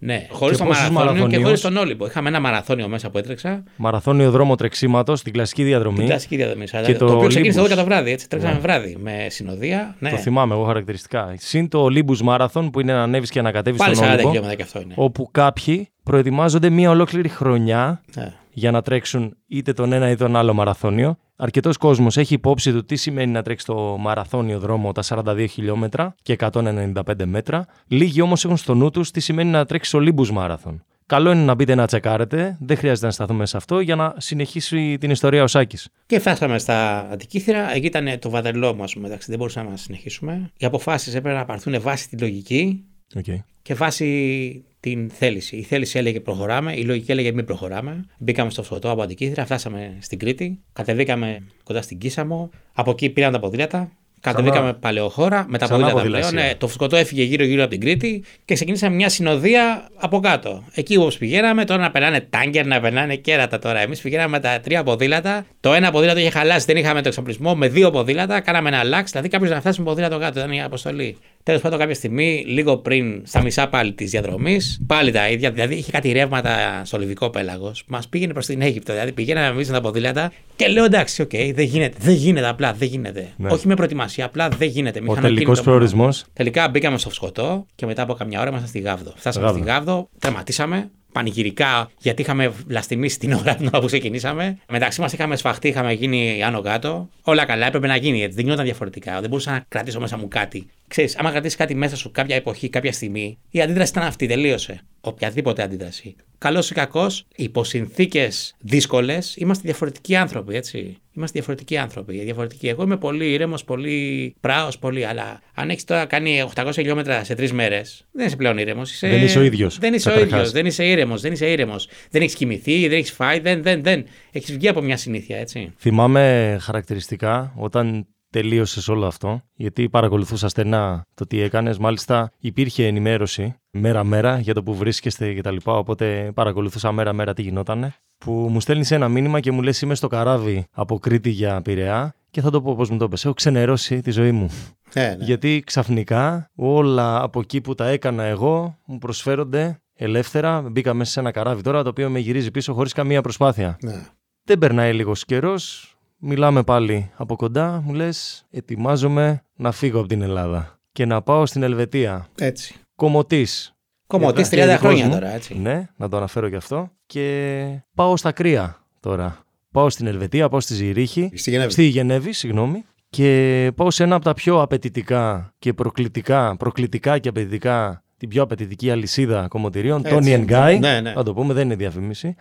Ναι, χωρίς το μαραθώνιο και χωρίς τον Όλυμπο. Είχαμε ένα μαραθώνιο μέσα που έτρεξα. Μαραθώνιο δρόμο τρεξίματος, την κλασική διαδρομή. Την κλασική διαδρομή. Και το, το οποίο ξεκίνησε εδώ και το βράδυ. Έτσι. Τρέξαμε ναι. βράδυ με συνοδεία. Ναι. Το θυμάμαι εγώ χαρακτηριστικά. Συν το Olympus Marathon που είναι να ανέβεις και να κατέβει στον Όλυμπο. Πάλι 40 χιλιόμετρα και αυτό είναι. Όπου κάποιοι προετοιμάζονται μία ολόκληρη χρονιά ναι. Για να τρέξουν είτε τον ένα ή τον άλλο μαραθώνιο. Αρκετός κόσμος έχει υπόψη του τι σημαίνει να τρέξει το μαραθώνιο δρόμο τα 42 χιλιόμετρα και 195 μέτρα. Λίγοι όμως έχουν στο νου τους τι σημαίνει να τρέξει Olympus Μάραθον. Καλό είναι να μπείτε να τσεκάρετε, δεν χρειάζεται να σταθούμε σε αυτό για να συνεχίσει την ιστορία ο Σάκης. Και φτάσαμε στα Αντικήθυρα, εκεί ήταν το βαδελό μας μεταξύ, δεν μπορούσαμε να συνεχίσουμε. Οι αποφάσεις έπρεπε να πάρθουν βάσει τη λογική okay. και βάσει την θέληση. Η θέληση έλεγε προχωράμε, η λογική έλεγε μην προχωράμε. Μπήκαμε στο φωτό από Αντικήθυρα, φτάσαμε στην Κρήτη, κατεβήκαμε κοντά στην Κίσαμο, από εκεί πήραν τα ποδήλατα, Κατεβήκαμε παλαιοχώρα με τα ποδήλατα πλέον. Ναι, το φουσκωτό έφυγε γύρω-γύρω από την Κρήτη και ξεκινήσαμε μια συνοδεία από κάτω. Εκεί όπως πηγαίναμε, τώρα να περνάνε τάνκερ, να περνάνε κέρατα τώρα. Εμείς πηγαίναμε με τα τρία ποδήλατα. Το ένα ποδήλατο είχε χαλάσει, δεν είχαμε το εξοπλισμό. Με δύο ποδήλατα κάναμε εναλλάξ. Δηλαδή κάποιος να φτάσει με ποδήλατο κάτω. Ήταν η αποστολή. Τέλος πάντων, κάποια στιγμή, λίγο πριν, στα μισά πάλι της διαδρομής, πάλι τα ίδια. Δηλαδή, είχε κάτι ρεύματα στο Λιβυκό πέλαγος. Μας πήγαινε προς την Αίγυπτο. Δηλαδή, πηγαίναμε εμείς με τα ποδήλατα και λέω εντάξει, OK, okay, δεν γίνεται. Δεν γίνεται απλά, δεν γίνεται. Ναι. Όχι με προετοιμασία, απλά δεν γίνεται. Ο τελικός προορισμός; Τελικά μπήκαμε στο φουσκωτό και μετά από καμιά ώρα ήμασταν στη Γάβδο. Φτάσαμε στη Γάβδο, τερματίσαμε πανηγυρικά, γιατί είχαμε βλαστημήσει την ώρα που ξεκινήσαμε. Μεταξύ μας είχαμε σφαχτεί, είχαμε γίνει άνω κάτω. Όλα καλά, έπρεπε να γίνει έτσι. Δεν γινόταν διαφορετικά. Δεν μπορούσα να κρατήσω μέσα μου κάτι. Ξέρεις, άμα κρατήσεις κάτι μέσα σου κάποια εποχή, κάποια στιγμή, η αντίδραση ήταν αυτή, τελείωσε. Οποιαδήποτε αντίδραση. Καλός ή κακός, υπό συνθήκε δύσκολες, είμαστε διαφορετικοί άνθρωποι, έτσι. Είμαστε διαφορετικοί άνθρωποι. Διαφορετικοί. Εγώ είμαι πολύ ήρεμος, πολύ πράος, πολύ. Αλλά αν έχεις τώρα κάνει 800 χιλιόμετρα σε τρεις μέρες, δεν είσαι πλέον ήρεμος. Είσαι... Δεν είσαι ο ίδιος. Δεν είσαι ο ίδιος. Δεν είσαι ήρεμος. Δεν είσαι ήρεμος. Δεν έχεις κοιμηθεί, δεν έχεις φάει, δεν, δεν, δεν. Έχεις βγει από μια συνήθεια, έτσι. Θυμάμαι χαρακτηριστικά όταν τελείωσες όλο αυτό, γιατί παρακολουθούσα στενά το τι έκανες. Μάλιστα, υπήρχε ενημέρωση μέρα-μέρα για το που βρίσκεστε κτλ. Οπότε παρακολουθούσα μέρα-μέρα τι γινότανε. Που μου στέλνεις ένα μήνυμα και μου λες: Είμαι στο καράβι από Κρήτη για Πειραιά και θα το πω πώς μου το πες. Έχω ξενερώσει τη ζωή μου. Ε, ναι. Γιατί ξαφνικά όλα από εκεί που τα έκανα εγώ μου προσφέρονται ελεύθερα. Μπήκα μέσα σε ένα καράβι τώρα το οποίο με γυρίζει πίσω χωρίς καμία προσπάθεια. Ναι. Δεν περνάει λίγος καιρός, Μιλάμε πάλι από κοντά, μου λες ετοιμάζομαι να φύγω από την Ελλάδα και να πάω στην Ελβετία. Έτσι. Κομωτής. Κομωτής 30 χρόνια τώρα, έτσι. Ναι, να το αναφέρω και αυτό. Και πάω στα κρύα τώρα. Πάω στην Ελβετία, πάω στη Ζηρίχη. Στη Γενέβη. Στη Γενέβη, συγγνώμη. Και πάω σε ένα από τα πιο απαιτητικά και προκλητικά, προκλητικά και απαιτητικά, την πιο απαιτητική αλυσίδα κομμωτηρίων, Tony Guy. Ναι, ναι. Θα το πούμε, δεν είναι διαφημίση.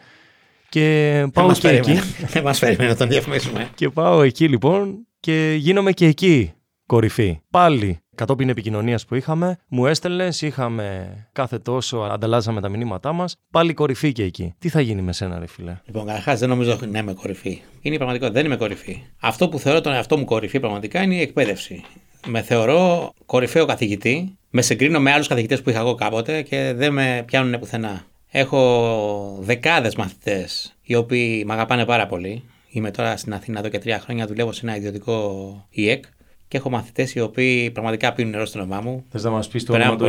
Και πάω και εκεί. Δεν μας περιμένει να τον διαφημίσουμε. Και πάω εκεί λοιπόν και γίνομαι και εκεί κορυφή. Πάλι κατόπιν επικοινωνίας που είχαμε, μου έστελνες, είχαμε κάθε τόσο, ανταλλάζαμε τα μηνύματά μας. Πάλι κορυφή και εκεί. Τι θα γίνει με σένα, ρε φίλε; Λοιπόν, καταρχάς δεν νομίζω να είμαι κορυφή. Είναι η πραγματικότητα, δεν είμαι κορυφή. Αυτό που θεωρώ τον εαυτό μου κορυφή πραγματικά είναι η εκπαίδευση. Με θεωρώ κορυφαίο καθηγητή. Με συγκρίνω με άλλους καθηγητές που είχα εγώ κάποτε και δεν με πιάνουν πουθενά. Έχω δεκάδες μαθητές οι οποίοι με αγαπάνε πάρα πολύ. Είμαι τώρα στην Αθήνα εδώ και τρία χρόνια, δουλεύω σε ένα ιδιωτικό ΙΕΚ και έχω μαθητές οι οποίοι πραγματικά πίνουν νερό στο όνομά μου. Θες να μας πεις το όνομα του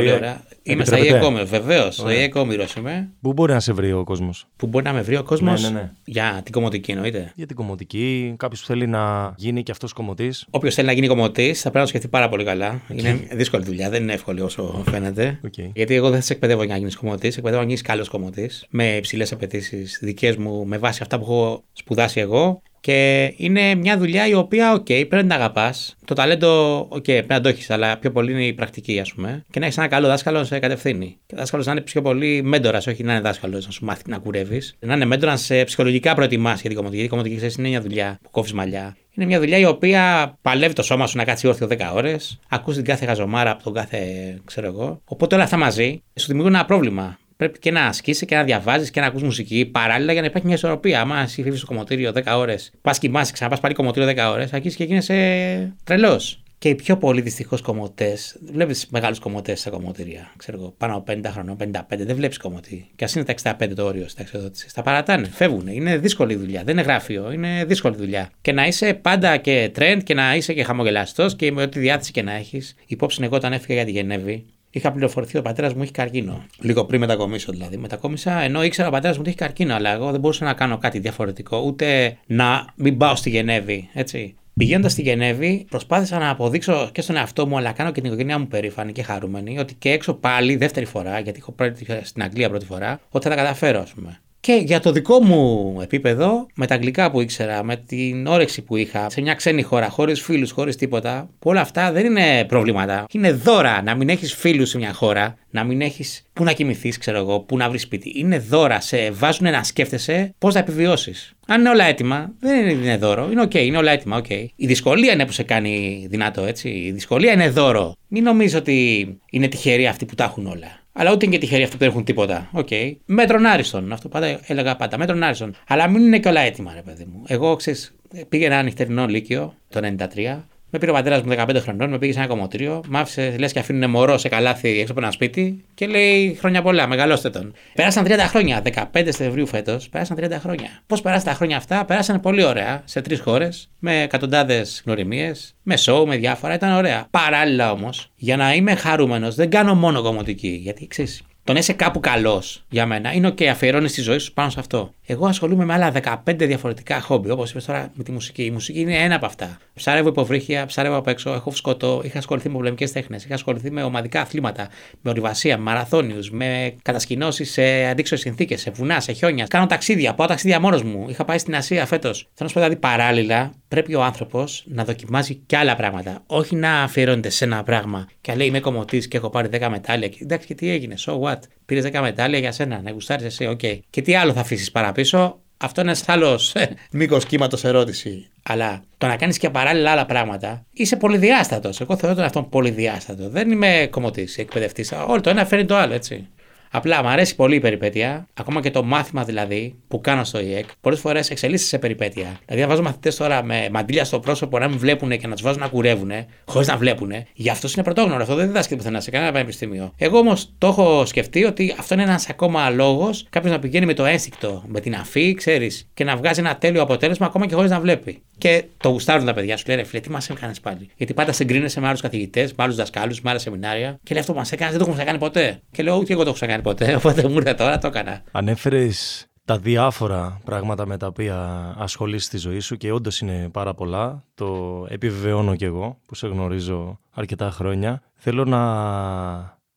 Είμαι στα ΙΕΚ Όμηρο, βεβαίως. Στο ΙΕΚ Όμηρο είμαι. Πού μπορεί να σε βρει ο κόσμος; Πού μπορεί να με βρει ο κόσμος; Ναι, ναι, ναι. Για την κομμωτική εννοείται. Για την κομμωτική, κάποιος που θέλει να γίνει και αυτός κομμωτής. Όποιος θέλει να γίνει κομμωτής θα πρέπει να το σκεφτεί πάρα πολύ καλά. Okay. Είναι δύσκολη δουλειά, δεν είναι εύκολη όσο φαίνεται. Okay. Γιατί εγώ δεν θα σε εκπαιδεύω για να γίνεις κομμωτής, εκπαιδεύω να γίνεις καλός κομμωτής. Με υψηλές απαιτήσεις δικές μου, με βάση αυτά που έχω σπουδάσει εγώ και είναι μια δουλειά η οποία, OK, okay, πρέπει να την αγαπάς. Το ταλέντο, OK, okay, πρέπει να το έχεις, αλλά πιο πολύ είναι η πρακτική, ας πούμε. Και να έχεις ένα καλό δάσκαλο να σε κατευθύνει. Και δάσκαλος να είναι πιο πολύ μέντορας, όχι να είναι δάσκαλος να σου μάθει να κουρεύεις. Να είναι μέντορα να σε ψυχολογικά προετοιμάσει για την κομμωτική. Γιατί η κομμωτική είναι μια δουλειά που κόβεις μαλλιά. Είναι μια δουλειά η οποία παλεύει το σώμα σου να κάτσει όρθιο 10 ώρες. Ακούς την κάθε γαζομάρα από τον κάθε, ξέρω εγώ. Οπότε όλα αυτά μαζί σου δημιουργούν ένα πρόβλημα πρέπει και να ασκήσει και να διαβάζεις και να ακούς μουσική παράλληλα για να υπάρχει μια ισορροπία. Άμα εσύ φύγεις στο κομμωτήριο 10 ώρες, πας κοιμάσαι, ξαναπάς πάλι κομμωτήριο 10 ώρες, αρχίζει και γίνεσαι τρελός. Και οι πιο πολλοί δυστυχώς κομμωτές, βλέπεις μεγάλους κομμωτές στα κομμωτήρια. Ξέρω εγώ, πάνω από 50 χρονών, 55, δεν βλέπεις κομμωτή. Και ας είναι τα 65 το όριο στα εξοδότησης. Τα παρατάνε, φεύγουν. Είναι δύσκολη δουλειά. Δεν είναι γράφειο, είναι δύσκολη δουλειά. Και να είσαι πάντα και trend και να είσαι και χαμογελαστός και με ό,τι διάθεση και να έχεις. Υπόψη εγώ όταν έφυγα για τη Γενέβη, είχα πληροφορηθεί ότι ο πατέρας μου έχει καρκίνο. Λίγο πριν μετακομίσω δηλαδή. Μετακόμισα ενώ ήξερα ο πατέρας μου ότι έχει καρκίνο, αλλά εγώ δεν μπορούσα να κάνω κάτι διαφορετικό, ούτε να μην πάω στη Γενέβη. Έτσι. Πηγαίνοντας στη Γενέβη, προσπάθησα να αποδείξω και στον εαυτό μου, αλλά κάνω και την οικογένειά μου περήφανη και χαρούμενη, ότι και έξω πάλι, δεύτερη φορά, γιατί έχω πρώτη στην Αγγλία πρώτη φορά, ότι θα τα καταφέρω, ας πούμε. Και για το δικό μου επίπεδο, με τα αγγλικά που ήξερα, με την όρεξη που είχα, σε μια ξένη χώρα, χωρίς φίλους, χωρίς τίποτα, που όλα αυτά δεν είναι προβλήματα. Είναι δώρα να μην έχεις φίλους σε μια χώρα, να μην έχεις πού να κοιμηθείς, ξέρω εγώ, πού να βρεις σπίτι. Είναι δώρα, σε βάζουν να σκέφτεσαι πώς θα επιβιώσεις. Αν είναι όλα έτοιμα, δεν είναι δώρο. Είναι οκ, είναι όλα έτοιμα, OK. Okay. Η δυσκολία είναι που σε κάνει δυνατό, έτσι. Η δυσκολία είναι δώρο. Μην νομίζεις ότι είναι τυχεροί αυτοί που τα έχουν όλα. Αλλά ούτε είναι και τυχεροί αυτοί που δεν έχουν τίποτα. OK. Okay. Μέτρον άριστον. Αυτό πάντα έλεγα πάντα. Μέτρον άριστον. Αλλά μην είναι και όλα έτοιμα, ρε παιδί μου. Εγώ ξέρεις, πήγαινα ένα νυχτερινό λύκειο το 93 με πήρε ο πατέρας μου 15 χρονών, με πήγε σε ένα κομμωτήριο, μ' άφησε λες και αφήνουν μωρό σε καλάθι έξω από ένα σπίτι και λέει χρόνια πολλά, μεγαλώστε τον. Πέρασαν 30 χρόνια, 15 Σεπτεμβρίου φέτος, πέρασαν 30 χρόνια. Πώς περάσαν τα χρόνια αυτά, πέρασαν πολύ ωραία σε τρεις χώρες, με εκατοντάδες γνωριμίες, με σοου, με διάφορα, ήταν ωραία. Παράλληλα όμως, για να είμαι χαρούμενος, δεν κάνω μόνο κομμωτική, γιατί ξέρεις, το να είσαι κάπου καλός για μένα είναι OK, αφιερώνεις τη ζωή σου πάνω σε αυτό. Εγώ ασχολούμαι με άλλα 15 διαφορετικά χόμπι, όπως είπες τώρα με τη μουσική. Η μουσική είναι ένα από αυτά. Ψάρευω υποβρύχια, ψάρευω απ' έξω, έχω σκοτώ, είχα ασχοληθεί με πολεμικέ τέχνες, είχα ασχοληθεί με ομαδικά αθλήματα, με ορειβασία, με μαραθώνιους, με κατασκηνώσεις σε αντίξωες συνθήκες, σε βουνά, σε χιόνια. Κάνω ταξίδια, πάω ταξίδια μόνος μου. Είχα πάει στην Ασία φέτος. Θέλω να σου πω δηλαδή παράλληλα πρέπει ο άνθρωπος να δοκιμάζει και άλλα πράγματα. Όχι να αφιερώνεται σε ένα πράγμα και λέει Είμαι κομμωτής και έχω πάρει 10 μετάλλια. Εντάξει, και τι έγινε, so what; Πήρες 10 μετάλλια για σένα, να γουστάρεις εσύ, OK. Okay. Και τι άλλο θα αφήσεις παραπίσω, αυτό είναι ένας άλλος ε, μήκος κύματος ερώτηση. Αλλά το να κάνεις και παράλληλα άλλα πράγματα, είσαι πολυδιάστατος. Εγώ θεωρώ τον αυτόν πολυδιάστατο. Δεν είμαι κομμωτής, εκπαιδευτής. Όλο το ένα φέρνει το άλλο, έτσι. Απλά μου αρέσει πολύ η περιπέτεια, ακόμα και το μάθημα δηλαδή που κάνω στο ΙΕΚ. Πολλές φορές εξελίσσεται σε περιπέτεια. Δηλαδή, αν βάζω μαθητές τώρα με μαντήλια στο πρόσωπο να μην βλέπουν και να τους βάζω να κουρεύουν, χωρίς να βλέπουν, για αυτό είναι πρωτόγνωρο. Αυτό δεν διδάσκεται πουθενά σε κανένα πανεπιστήμιο. Εγώ όμως το έχω σκεφτεί ότι αυτό είναι ένας ακόμα λόγος κάποιος να πηγαίνει με το ένστικτο, με την αφή, ξέρεις, και να βγάζει ένα τέλειο αποτέλεσμα ακόμα και χωρίς να βλέπει. Και το γουστάρουν τα παιδιά σου. Λέει ρε φίλε, τι μας έκανες πάλι. Γιατί πάντα συγκρίνεσαι με άλλους καθηγητές, με άλλους δασκάλους, με άλλα σεμινάρια και λέει αυτό που μας έκανες δεν το έχουμε κάνει ποτέ. Και λέω ούτε εγώ το έχω κάνει ποτέ, οπότε μου ήρθε τώρα, το έκανα. Ανέφερες τα διάφορα πράγματα με τα οποία ασχολείσαι στη ζωή σου και όντως είναι πάρα πολλά. Το επιβεβαιώνω κι εγώ που σε γνωρίζω αρκετά χρόνια. Θέλω να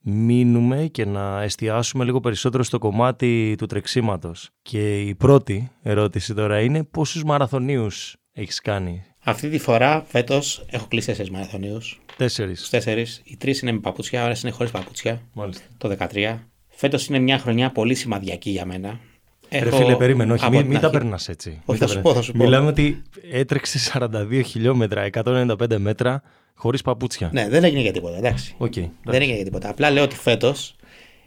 μείνουμε και να εστιάσουμε λίγο περισσότερο στο κομμάτι του τρεξίματος. Και η πρώτη ερώτηση τώρα είναι πόσους μαραθωνίους έχεις κάνει; Αυτή τη φορά φέτος έχω κλείσει τέσσερις μαραθωνίους. Τέσσερις. Τέσσερις. Οι τρεις είναι με παπούτσια, άλλε είναι χωρίς παπούτσια. Μάλιστα. Το 13. Φέτος είναι μια χρονιά πολύ σημαδιακή για μένα. Έχω... Ρε φίλε, περίμενε, όχι, μην, μην τα περνάς έτσι. Όχι, θα σου πω, θα σου πω. Μιλάμε ότι έτρεξε 42 χιλιόμετρα, 195 μέτρα, χωρίς παπούτσια. Ναι, δεν έγινε για τίποτα, εντάξει. Okay, δεν έγινε για τίποτα. Απλά λέω ότι φέτος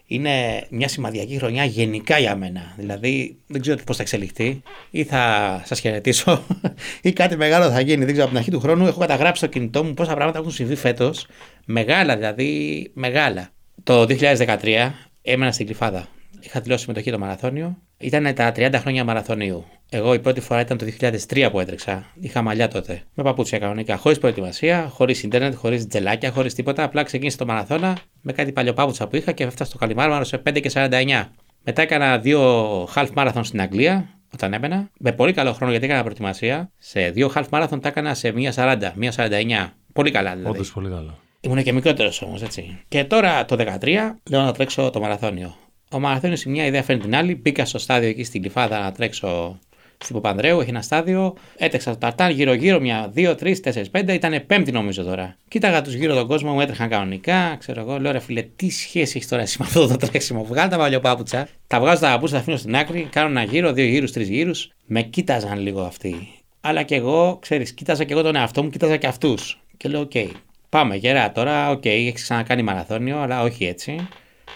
είναι μια σημαδιακή χρονιά γενικά για μένα. Δηλαδή, δεν ξέρω πώς θα εξελιχθεί, ή θα σας χαιρετήσω, ή κάτι μεγάλο θα γίνει. Δεν ξέρω, από την αρχή του χρόνου έχω καταγράψει στο κινητό μου πόσα πράγματα έχουν συμβεί φέτος. Μεγάλα δηλαδή, μεγάλα. Το 2013 έμενα στην Κλειφάδα. Είχα δηλώσει συμμετοχή το μαραθώνιο. Ήταν τα 30 χρόνια μαραθωνίου. Εγώ η πρώτη φορά ήταν το 2003 που έτρεξα. Είχα μαλλιά τότε. Με παπούτσια κανονικά. Χωρίς προετοιμασία, χωρίς ίντερνετ, χωρίς τζελάκια, χωρίς τίποτα. Απλά ξεκίνησε το μαραθώνα με κάτι παλιοπάπουτσα που είχα και έφτασα στο Καλιμάρμαρο σε 5 και 49. Μετά έκανα δύο half marathon στην Αγγλία όταν έμενα. Με πολύ καλό χρόνο γιατί έκανα προετοιμασία. Σε δύο half marathon τα έκανα σε 1.40, 1.49. Πολύ καλά δηλαδή. Όντως πολύ καλά. Ήμουν και μικρότερος όμως, έτσι. Και τώρα το 2013 λέω να τρέξω το μαραθώνιο. Ο μαραθώνιος η μια ιδέα φέρνει την άλλη. Μπήκα στο στάδιο εκεί στην Κλειφάδα να τρέξω στην Παπανδρέου, έχει ένα στάδιο. Έτρεξα το ταρτάν γύρω-γύρω, μια, δύο, τρεις, τέσσερις, πέντε. Ήταν πέμπτη νομίζω τώρα. Κοίταγα τους γύρω τον κόσμο, μου έτρεχαν κανονικά. Ξέρω εγώ, λέω ρε φίλε, τι σχέση έχεις τώρα εσύ με αυτό το τρέξιμο; Βγάλω τα παλιοπάπουτσα, τα βγάζω τα παπούτσα, τα αφήνω στην άκρη, κάνω ένα γύρο, δύο γύρους, τρεις γύρους. Με κοίταζαν λίγο αυτοί. Αλλά και εγώ, ξέρεις, κοίταζα και εγώ τον εαυτό μου, κοίταζα και αυτούς. Και λέω, OK, okay, πάμε γερά τώρα, OK, okay, έχεις ξανακάνει μαραθώνιο, αλλά όχι έτσι,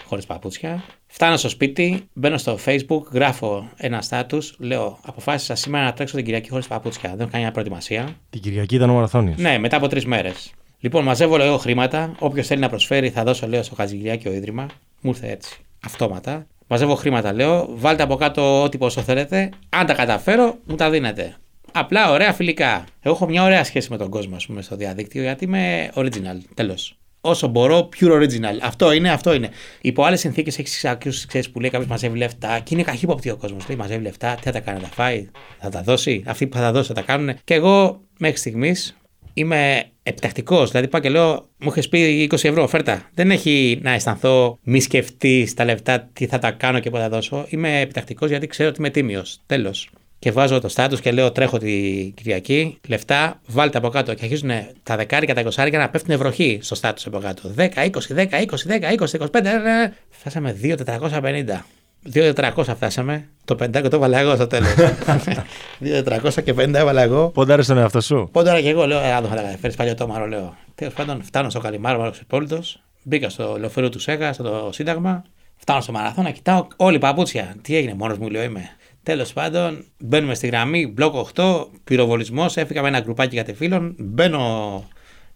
χωρίς παπούτσια. Φτάνω στο σπίτι, μπαίνω στο Facebook, γράφω ένα στάτου, λέω: Αποφάσισα σήμερα να τρέξω την Κυριακή χωρίς παπούτσια. Δεν έχω κάνει μια προετοιμασία. Την Κυριακή ήταν ο μαραθώνιος. Ναι, μετά από τρεις μέρες. Λοιπόν, μαζεύω λέω χρήματα. Όποιος θέλει να προσφέρει, θα δώσω λέω στο Χατζηκυριάκειο Ίδρυμα. Μου ήρθε έτσι. Αυτόματα. Μαζεύω χρήματα, λέω. Βάλτε από κάτω ό,τι πόσο θέλετε. Αν τα καταφέρω, μου τα δίνετε. Απλά ωραία φιλικά. Εγώ έχω μια ωραία σχέση με τον κόσμο, ας πούμε, στο διαδίκτυο γιατί είμαι original. Τέλος. όσο μπορώ pure original. Αυτό είναι, αυτό είναι. Υπό άλλες συνθήκες έχεις ακούσει ξέρεις, που λέει κάποιος μαζεύει λεφτά και είναι καχύποπτη ο κόσμος. Λέει μαζεύει λεφτά, τι θα τα κάνει, θα τα φάει, θα τα δώσει. Αυτοί που θα τα δώσει θα τα κάνουν. Και εγώ μέχρι στιγμής είμαι επιτακτικός. Δηλαδή πάω και λέω, μου έχει πει 20 ευρώ, φέρτα. Δεν έχει να αισθανθώ μη σκεφτείς τα λεφτά τι θα τα κάνω και πότε θα δώσω. Είμαι επιτακτικός γιατί ξέρω ότι είμαι τίμιος. Τέλος και βάζω το στάτους και λέω τρέχω τη Κυριακή, λεφτά, βάλτε από κάτω. Και αρχίζουν τα δεκάρικα, τα εικοσάρικα να πέφτουν βροχή στο στάτους από κάτω. 10, 20, 10, 20, 10, 20, 25. Φτάσαμε 2.450. 2.400 φτάσαμε. Το 5 το έβαλα εγώ στο τέλος. 2.400 και 50 έβαλα εγώ. Πόνταρε τον εαυτό σου; Πόνταρα και εγώ, λέω, αν το είχα φέρεις πάλι το μάρο, λέω. Τέλος πάντων, φτάνω στο Καλιμάρο, Ξεπόλυτο. Μπήκα στο λεωφορείο του ΣΕΓΑ, στο Σύνταγμα. Φτάνω στο μαραθώνα, κοιτάω όλη παπούτσια. Τι έγινε, μόνος μου λέω είμαι. Τέλος πάντων, μπαίνουμε στη γραμμή, μπλοκ 8, πυροβολισμός. Έφυγα με ένα γκρουπάκι κατεφύλων. Μπαίνω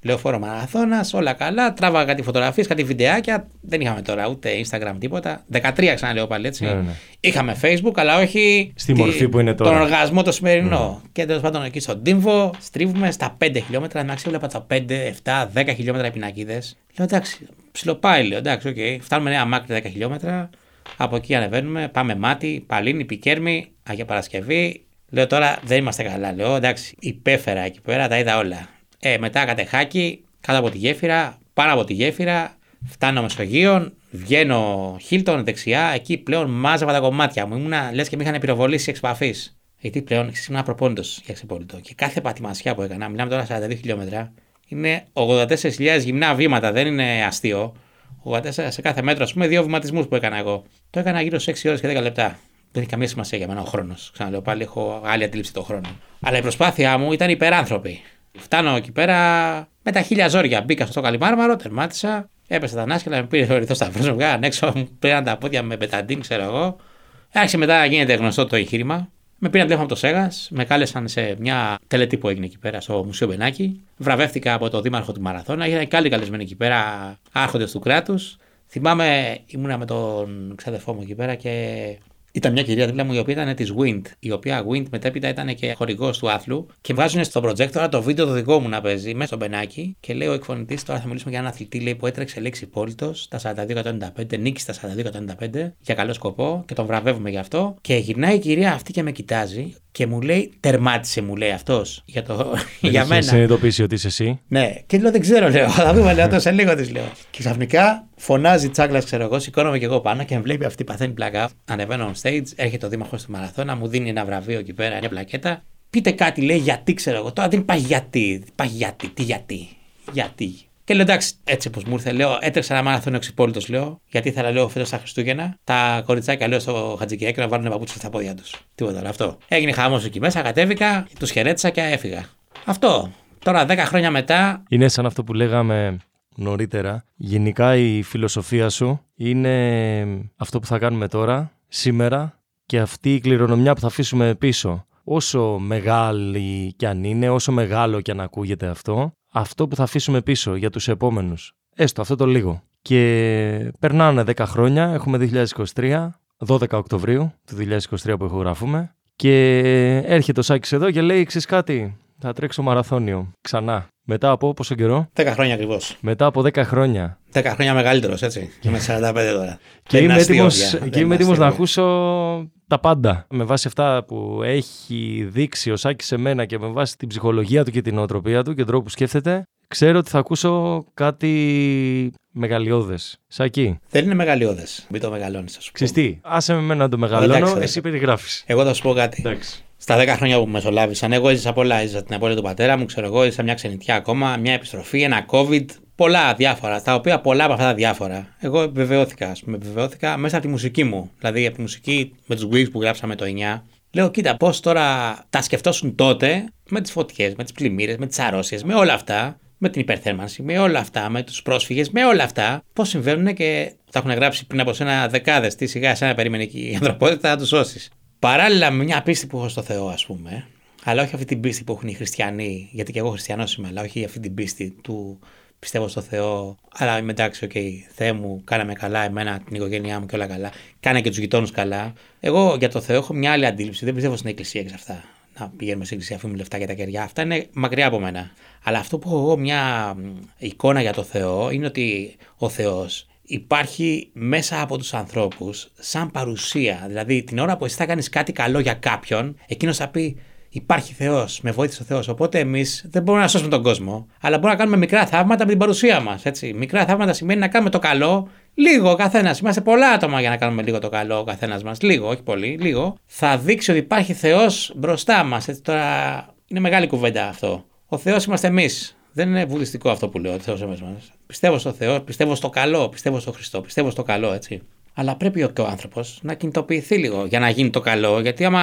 λεωφόρο μαραθώνας, όλα καλά. Τράβαγα κάτι φωτογραφίες, κάτι βιντεάκια. Δεν είχαμε τώρα ούτε Instagram τίποτα. 13 ξαναλέω πάλι έτσι. Ναι, ναι. Είχαμε Facebook, αλλά όχι στη μορφή που είναι τώρα. Τον οργασμό το σημερινό. Ναι. Και τέλος πάντων εκεί στον Τύμβο, στρίβουμε στα 5 χιλιόμετρα. Εντάξει, έβλεπα τα 5, 7, 10 χιλιόμετρα πινακίδες. Λέω εντάξει, ψιλοπάει, λέω εντάξει, okay. φτάνουμε νέα μάκρη 10 χιλιόμετρα. Από εκεί ανεβαίνουμε, πάμε μάτι, Παλίνη, Πικέρμη, Αγία Παρασκευή. Λέω τώρα δεν είμαστε καλά. Λέω εντάξει, υπέφερα εκεί πέρα, τα είδα όλα. Ε, μετά κατεχάκι, κάτω από τη γέφυρα, πάνω από τη γέφυρα, φτάνω Μεσογείων, βγαίνω Χίλτον δεξιά, εκεί πλέον μάζευα τα κομμάτια μου. Ήμουνα λες και με είχαν πυροβολήσει εξ επαφής. Γιατί πλέον ήμουν προπόνητο για ξεπόλυτο. Και κάθε πατημασιά που έκανα, μιλάμε τώρα 42 χιλιόμετρα, είναι 84.000 γυμνά βήματα, δεν είναι αστείο. 84 σε κάθε μέτρο, ας πούμε, δύο βηματισμούς που έκανα εγώ. Το έκανα γύρω σε 6 ώρες και 10 λεπτά. Δεν έχει καμία σημασία για μένα ο χρόνος. Ξαναλέω πάλι, έχω άλλη αντίληψη των χρόνων. Αλλά η προσπάθειά μου ήταν υπεράνθρωπη. Φτάνω εκεί πέρα με τα χίλια ζόρια. Μπήκα στο καλυμάρμαρο, τερμάτισα, έπεσα τα νάσκελα, με πήρε ο ρηθό σταυρό, μου βγάλαν έξω, μου πήραν τα πόδια με πεταντίν, ξέρω εγώ. Άρχισε μετά να γίνεται γνωστό το εγχείρημα. Με πήραν τηλέφωνο από το Σέγας, με κάλεσαν σε μια τελετή που έγινε εκεί πέρα στο Μουσείο Μπενάκη. Βραβεύτηκα από το δήμαρχο του Μαραθώνα. Ήταν και άλλοι καλεσμένοι εκεί πέρα, άρχοντες του κράτους. Θυμάμαι, ήμουνα με τον ξαδερφό μου εκεί πέρα και ήταν μια κυρία δίπλα μου η οποία ήταν της Wind, η οποία Wind μετέπειτα ήταν και χορηγός του άθλου και βγάζουν στο projector το βίντεο το δικό μου να παίζει μέσα στο μπενάκι και λέει ο εκφωνητής: Τώρα θα μιλήσουμε για έναν αθλητή λέει, που έτρεξε λέξη πόλητο στα 42-195, νίκη στα 42-195 για καλό σκοπό και τον βραβεύουμε γι' αυτό. Και γυρνάει η κυρία αυτή και με κοιτάζει και μου λέει, τερμάτισε μου λέει αυτός για, το, για μένα. Δεν συνειδητοποιήσει ότι είσαι εσύ; Ναι, και λέω δεν ξέρω, λέω. Θα δούμε, λέω, το σε λίγο της λέω. Και ξαφνικά φωνάζει τσάκλας, ξέρω εγώ, σηκώνομαι και εγώ πάνω και με βλέπει αυτή παθαίνει πλάκα. Ανεβαίνω on stage, έρχεται ο δήμαρχος του Μαραθώνα, μου δίνει ένα βραβείο εκεί πέρα, μια πλακέτα. Πείτε κάτι, λέει γιατί, ξέρω εγώ. Τώρα δεν πάει γιατί. Πάει γιατί, τι γιατί. Γιατί. Και λέω εντάξει, έτσι όπως μου ήρθε, λέω, έτρεξα ένα μάθημα εξυπόλυτος, λέω, γιατί ήθελα, λέω, φέτο τα Χριστούγεννα, τα κοριτσάκια, λέω, στο χατζικιάκι να βάλουν παπούτσια στα πόδια τους. Τίποτα άλλο αυτό. Έγινε χαμός εκεί μέσα, κατέβηκα, τους χαιρέτησα και έφυγα. Αυτό. Τώρα, 10 χρόνια μετά. Είναι σαν αυτό που λέγαμε νωρίτερα. Γενικά η φιλοσοφία σου είναι αυτό που θα κάνουμε τώρα, σήμερα, και αυτή η κληρονομιά που θα αφήσουμε πίσω. Όσο μεγάλη κι αν είναι, όσο μεγάλο κι αν ακούγεται αυτό, αυτό που θα αφήσουμε πίσω για τους επόμενους. Έστω αυτό το λίγο. Και περνάνε 10 χρόνια, έχουμε 2023, 12 Οκτωβρίου του 2023 που ηχογραφούμε και έρχεται ο Σάκης εδώ και λέει, ξέρεις κάτι, θα τρέξω μαραθώνιο ξανά. Μετά από πόσο καιρό; 10 χρόνια ακριβώς. Μετά από 10 χρόνια. 10 χρόνια μεγαλύτερος, έτσι. Και με 45 τώρα. και είμαι έτοιμο να ακούσω τα πάντα. Με βάση αυτά που έχει δείξει ο Σάκης σε μένα και με βάση την ψυχολογία του και την νοοτροπία του και τον τρόπο που σκέφτεται, ξέρω ότι θα ακούσω κάτι μεγαλειώδες. Σάκη. Δεν είναι μεγαλειώδες. Μην το μεγαλώνεις, α πούμε. Ξυστή. Άσε με εμένα να το μεγαλώνω, εσύ περιγράφεις. Εγώ θα σου πω κάτι. Εντάξει. Στα 10 χρόνια που μεσολάβησαν, εγώ έζησα πολλά. Έζησα την απώλεια του πατέρα μου, ξέρω εγώ, έζησα μια ξενιτιά ακόμα, μια επιστροφή, ένα COVID, πολλά διάφορα. Τα οποία πολλά από αυτά τα διάφορα. Εγώ επιβεβαιώθηκα, ας πούμε, επιβεβαιώθηκα μέσα από τη μουσική μου. Δηλαδή από τη μουσική με τους Wigs που γράψαμε το 9. Λέω, κοίτα, πώς τώρα τα σκεφτόσουν τότε με τις φωτιές, με τις πλημμύρες, με τις αρρώσιε, με όλα αυτά, με την υπερθέρμανση, με όλα αυτά, με τους πρόσφυγες, με όλα αυτά, πώς συμβαίνουν και τα έχουν γράψει πριν από σένα δεκάδες. Τι σιγά, σαν να περίμενε και η ανθρωπότητα να τους σώσεις. Παράλληλα με μια πίστη που έχω στο Θεό, ας πούμε, αλλά όχι αυτή την πίστη που έχουν οι χριστιανοί, γιατί και εγώ χριστιανός είμαι, αλλά όχι αυτή την πίστη του πιστεύω στο Θεό, αλλά είμαι εντάξει, OK, okay, Θεέ μου, κάναμε καλά, εμένα, την οικογένειά μου και όλα καλά. Κάνε και τους γειτόνους καλά. Εγώ για το Θεό έχω μια άλλη αντίληψη. Δεν πιστεύω στην Εκκλησία και σε αυτά. να πηγαίνουμε στην εκκλησία, αφήνουμε λεφτά για τα κεριά. Αυτά είναι μακριά από μένα. Αλλά αυτό που έχω εγώ μια εικόνα για το Θεό είναι ότι ο Θεός υπάρχει μέσα από τους ανθρώπους σαν παρουσία. Δηλαδή την ώρα που εσύ θα κάνεις κάτι καλό για κάποιον, εκείνος θα πει Υπάρχει Θεός, με βοήθησε ο Θεός. Οπότε εμείς δεν μπορούμε να σώσουμε τον κόσμο, αλλά μπορούμε να κάνουμε μικρά θαύματα με την παρουσία μας. Μικρά θαύματα σημαίνει να κάνουμε το καλό λίγο ο καθένας. Είμαστε πολλά άτομα για να κάνουμε λίγο το καλό ο καθένας μας. Λίγο, όχι πολύ, λίγο. Θα δείξει ότι υπάρχει Θεός μπροστά μας. Τώρα είναι μεγάλη κουβέντα αυτό. Ο Θεός είμαστε εμείς. Δεν είναι βουδιστικό αυτό που λέω. Ο Θεός μας. Πιστεύω στο Θεό, πιστεύω στο καλό, πιστεύω στο Χριστό, πιστεύω στο καλό, έτσι. Αλλά πρέπει και ο άνθρωπος να κινητοποιηθεί λίγο για να γίνει το καλό. Γιατί άμα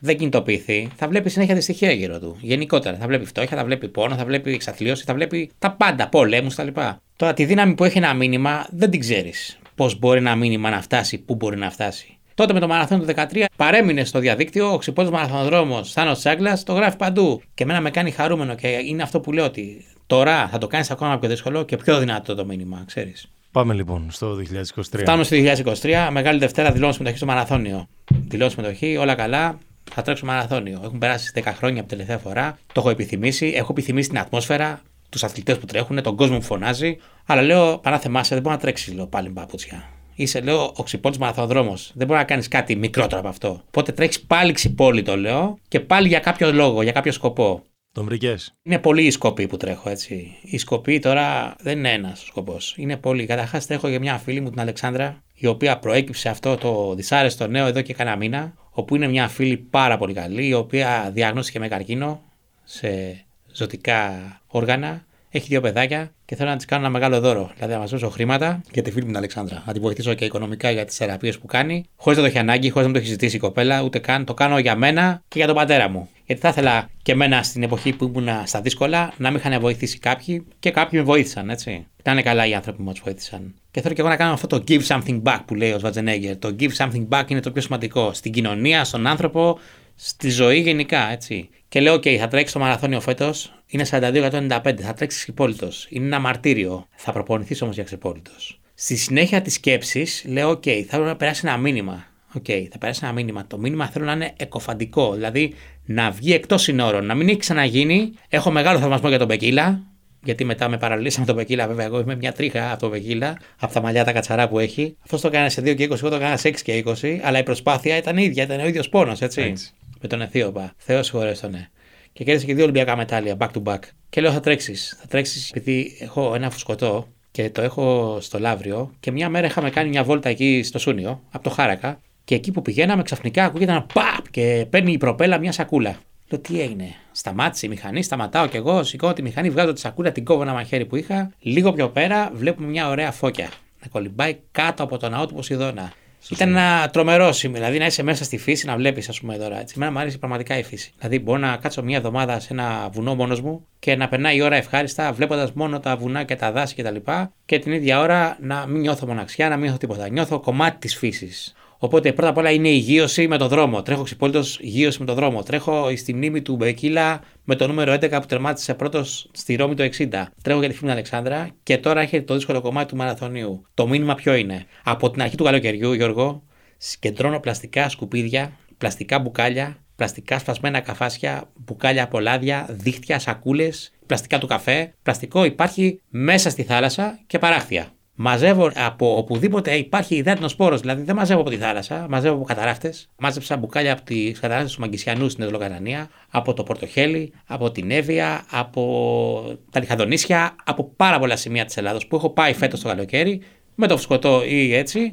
δεν κινητοποιηθεί, θα βλέπει συνέχεια δυστυχία γύρω του. Γενικότερα. Θα βλέπει φτώχεια, θα βλέπει πόνο, θα βλέπει εξαθλίωση, θα βλέπει τα πάντα, πολέμους κτλ. Τώρα τη δύναμη που έχει ένα μήνυμα δεν την ξέρεις. Πώς μπορεί ένα μήνυμα να φτάσει, πού μπορεί να φτάσει. Τότε με το μαραθώνιο του 13 παρέμεινε στο διαδίκτυο, ο ξυπόλυτο μαραθωνοδρόμος Θάνος Τσάγκλα το γράφει παντού. Και εμένα με κάνει χαρούμενο και είναι αυτό που λέω ότι τώρα θα το κάνεις ακόμα πιο δύσκολο και πιο δυνατό το μήνυμα, ξέρεις. Πάμε λοιπόν στο 2023. Φτάνουμε στο 2023. Μεγάλη Δευτέρα δηλώνω συμμετοχή στο μαραθώνιο. Δηλώνω συμμετοχή, όλα καλά. Θα τρέξω μαραθώνιο. Έχουν περάσει 10 χρόνια από την τελευταία φορά. Το έχω επιθυμήσει. Έχω επιθυμήσει την ατμόσφαιρα, τους αθλητές που τρέχουν, τον κόσμο που φωνάζει. Αλλά λέω, παρά θεμάσαι, δεν μπορεί να τρέξεις λέω, πάλι μπαπούτσια. Είσαι, λέω, ο ξυπόλυτο μαραθωνοδρόμο. Δεν μπορεί να κάνεις κάτι μικρότερο από αυτό. Οπότε τρέχεις πάλι ξυπόλυτο, λέω, και πάλι για κάποιο λόγο, για κάποιο σκοπό. Τον βρήκες; Είναι πολλοί οι σκοποί που τρέχω έτσι. Οι σκοποί τώρα δεν είναι ένας σκοπός. Είναι πολλοί. Καταρχάς τρέχω για μια φίλη μου την Αλεξάνδρα, η οποία προέκυψε αυτό το δυσάρεστο νέο εδώ και κανένα μήνα. Όπου είναι μια φίλη πάρα πολύ καλή, η οποία διαγνώστηκε με καρκίνο σε ζωτικά όργανα έχει δύο παιδάκια και θέλω να τη κάνω ένα μεγάλο δώρο. Δηλαδή να μας δώσω χρήματα για τη φίλη μου την Αλεξάνδρα. Να τη βοηθήσω και οικονομικά για τις θεραπείες που κάνει, χωρίς να το έχει ανάγκη, χωρίς να μου το έχει ζητήσει η κοπέλα, ούτε καν. Το κάνω για μένα και για τον πατέρα μου. Γιατί θα ήθελα και εμένα στην εποχή που ήμουν στα δύσκολα να με είχαν βοηθήσει κάποιοι και κάποιοι με βοήθησαν, έτσι. Ήταν καλά οι άνθρωποι που μας βοήθησαν. Και θέλω και εγώ να κάνω αυτό το give something back που λέει ο Σβατζενέγκερ. Το give something back είναι το πιο σημαντικό. Στην κοινωνία, στον άνθρωπο, στη ζωή γενικά, έτσι. Και λέω: OK, θα τρέξεις το μαραθώνιο φέτος. Είναι 42-195. Θα τρέξεις ξυπόλυτος. Είναι ένα μαρτύριο. Θα προπονηθείς όμως για ξυπόλυτος. Στη συνέχεια της σκέψης λέω: OK, θα πρέπει να περάσει ένα μήνυμα. OK, okay, θα περάσει ένα μήνυμα. Το μήνυμα θέλω να είναι εκκωφαντικό. Δηλαδή να βγει εκτός συνόρων, να μην έχει ξαναγίνει. Έχω μεγάλο θαυμασμό για τον Μπεκίλα. Γιατί μετά με παραλλήλισαν με τον Μπεκίλα, βέβαια. Εγώ είμαι μια τρίχα από τον Μπεκίλα, από τα μαλλιά τα κατσαρά που έχει. Αυτό το έκανε σε 2 και 20, εγώ το έκανα σε 6 και 20. Αλλά η προσπάθεια ήταν ίδια, ήταν ο ίδιος πόνος, έτσι. έτσι με τον Αιθίωπα. Θεός συγχωρέστονε. Ναι. Και κέρδισε και δύο Ολυμπιακά μετάλλια back to back. Και λέω θα τρέξεις. Θα τρέξεις επειδή έχω ένα φουσκωτό και το έχω στο Λαύριο. Και μια μέρα είχαμε κάνει μια βόλτα εκεί στο Σούνιο, από το Χάρακα. Και εκεί που πηγαίναμε ξαφνικά ακούγεται ένα παπ και παίρνει η προπέλα μια σακούλα. Λέω τι έγινε. Σταμάτησε η μηχανή, σταματάω κι εγώ, σηκώ τη μηχανή, βγάζω τη σακούλα, την κόβω ένα μαχαίρι που είχα. Λίγο πιο πέρα βλέπουμε μια ωραία φώκια να κολυμπάει κάτω από το ναό του Ποσειδώνα. Ήταν ένα τρομερό σημείο. Δηλαδή να είσαι μέσα στη φύση, να βλέπεις, ας πούμε τώρα. Έτσι. Εμένα μου αρέσει πραγματικά η φύση. Δηλαδή μπορώ να κάτσω μια εβδομάδα σε ένα βουνό μόνος μου και να περνάει η ώρα ευχάριστα, βλέποντας μόνο τα βουνά και τα δάση κτλ. Και, και την ίδια ώρα να μην νιώθω μοναξιά, να μην νιώθω τίποτα. Νιώθω κομμάτι της φύσης. Οπότε πρώτα απ' όλα είναι η γύρωση με τον δρόμο. Τρέχω ξυπόλυτος γύρωση με τον δρόμο. Τρέχω στη μνήμη του Μπεκίλα με το νούμερο 11 που τερμάτισε πρώτος στη Ρώμη το 60. Τρέχω για τη φίλη Αλεξάνδρα και τώρα έρχεται το δύσκολο κομμάτι του μαραθωνίου. Το μήνυμα ποιο είναι; Από την αρχή του καλοκαιριού, Γιώργο, συγκεντρώνω πλαστικά σκουπίδια, πλαστικά μπουκάλια, πλαστικά σπασμένα καφάσια, μπουκάλια από λάδια, δίχτυα, σακούλες, πλαστικά του καφέ. Πλαστικό υπάρχει μέσα στη θάλασσα και παράχθεια. Μαζεύω από οπουδήποτε υπάρχει υδάτινος σπόρος, δηλαδή δεν μαζεύω από τη θάλασσα, μαζεύω από καταράχτε. Μάζεψα μπουκάλια από τις καταράχτε του Μαγκισιανού στην Εδωλοκαρανία, από το Πορτοχέλι, από την Εύβοια, από τα Λιχαδονήσια, από πάρα πολλά σημεία της Ελλάδος που έχω πάει φέτος το καλοκαίρι με το φουσκωτό ή έτσι,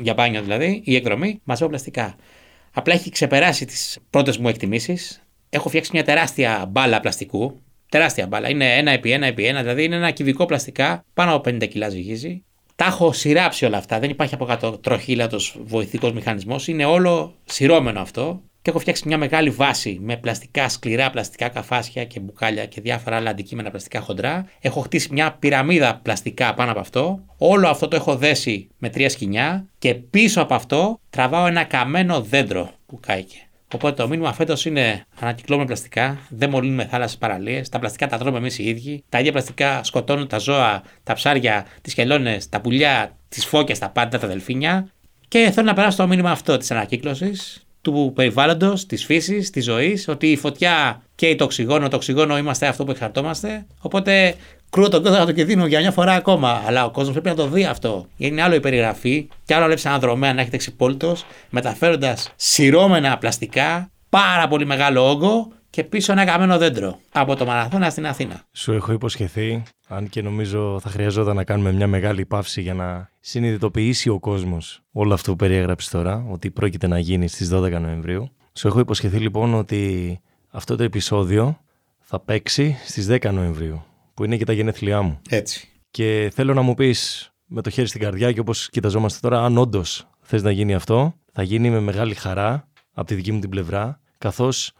για μπάνιο δηλαδή, ή εκδρομή, μαζεύω πλαστικά. Απλά έχει ξεπεράσει τις πρώτες μου εκτιμήσεις. Έχω φτιάξει μια τεράστια μπάλα πλαστικού, Τεράστια μπάλα. Είναι ένα επί ένα επί ένα, δηλαδή είναι ένα κυβικό πλαστικά, πάνω από 50 κιλά ζυγίζει. Τα έχω σειράψει όλα αυτά. Δεν υπάρχει από κάτω τροχύλατος βοηθητικό μηχανισμός. Είναι όλο σειρώμενο αυτό. Και έχω φτιάξει μια μεγάλη βάση με πλαστικά, σκληρά πλαστικά καφάσια και μπουκάλια και διάφορα άλλα αντικείμενα πλαστικά χοντρά. Έχω χτίσει μια πυραμίδα πλαστικά πάνω από αυτό. Όλο αυτό το έχω δέσει με τρία σκηνιά και πίσω από αυτό τραβάω ένα καμένο δέντρο που κάηκε. Οπότε το μήνυμα φέτος είναι ανακυκλώνουμε πλαστικά, δεν μολύνουμε θάλασσες παραλίες, τα πλαστικά τα τρώμε εμείς οι ίδιοι, τα ίδια πλαστικά σκοτώνουν τα ζώα, τα ψάρια, τις χελώνες, τα πουλιά, τις φώκες, τα πάντα, τα δελφίνια. Και θέλω να περάσω το μήνυμα αυτό της ανακύκλωσης, του περιβάλλοντος, της φύσης, της ζωής, ότι η φωτιά και το οξυγόνο, το οξυγόνο είμαστε αυτό που εξαρτώμαστε. Οπότε κρούω τον κόδωνα του κινδύνου για μια φορά ακόμα. Αλλά ο κόσμος πρέπει να το δει αυτό. Είναι άλλο η περιγραφή, και άλλο βλέπεις ένα δρομέα να έχετε ξυπόλυτο, μεταφέροντας σειρώμενα πλαστικά, πάρα πολύ μεγάλο όγκο και πίσω ένα καμένο δέντρο από το Μαραθώνα στην Αθήνα. Σου έχω υποσχεθεί, αν και νομίζω θα χρειαζόταν να κάνουμε μια μεγάλη παύση για να συνειδητοποιήσει ο κόσμος όλο αυτό που περιέγραψες τώρα, ότι πρόκειται να γίνει στις 12 Νοεμβρίου. Σου έχω υποσχεθεί λοιπόν ότι αυτό το επεισόδιο θα παίξει στις 10 Νοεμβρίου, που είναι και τα γενέθλιά μου. Έτσι. Και θέλω να μου πεις με το χέρι στην καρδιά και όπως κοιταζόμαστε τώρα, αν όντως θες να γίνει αυτό, θα γίνει με μεγάλη χαρά από τη δική μου την πλευρά, καθώς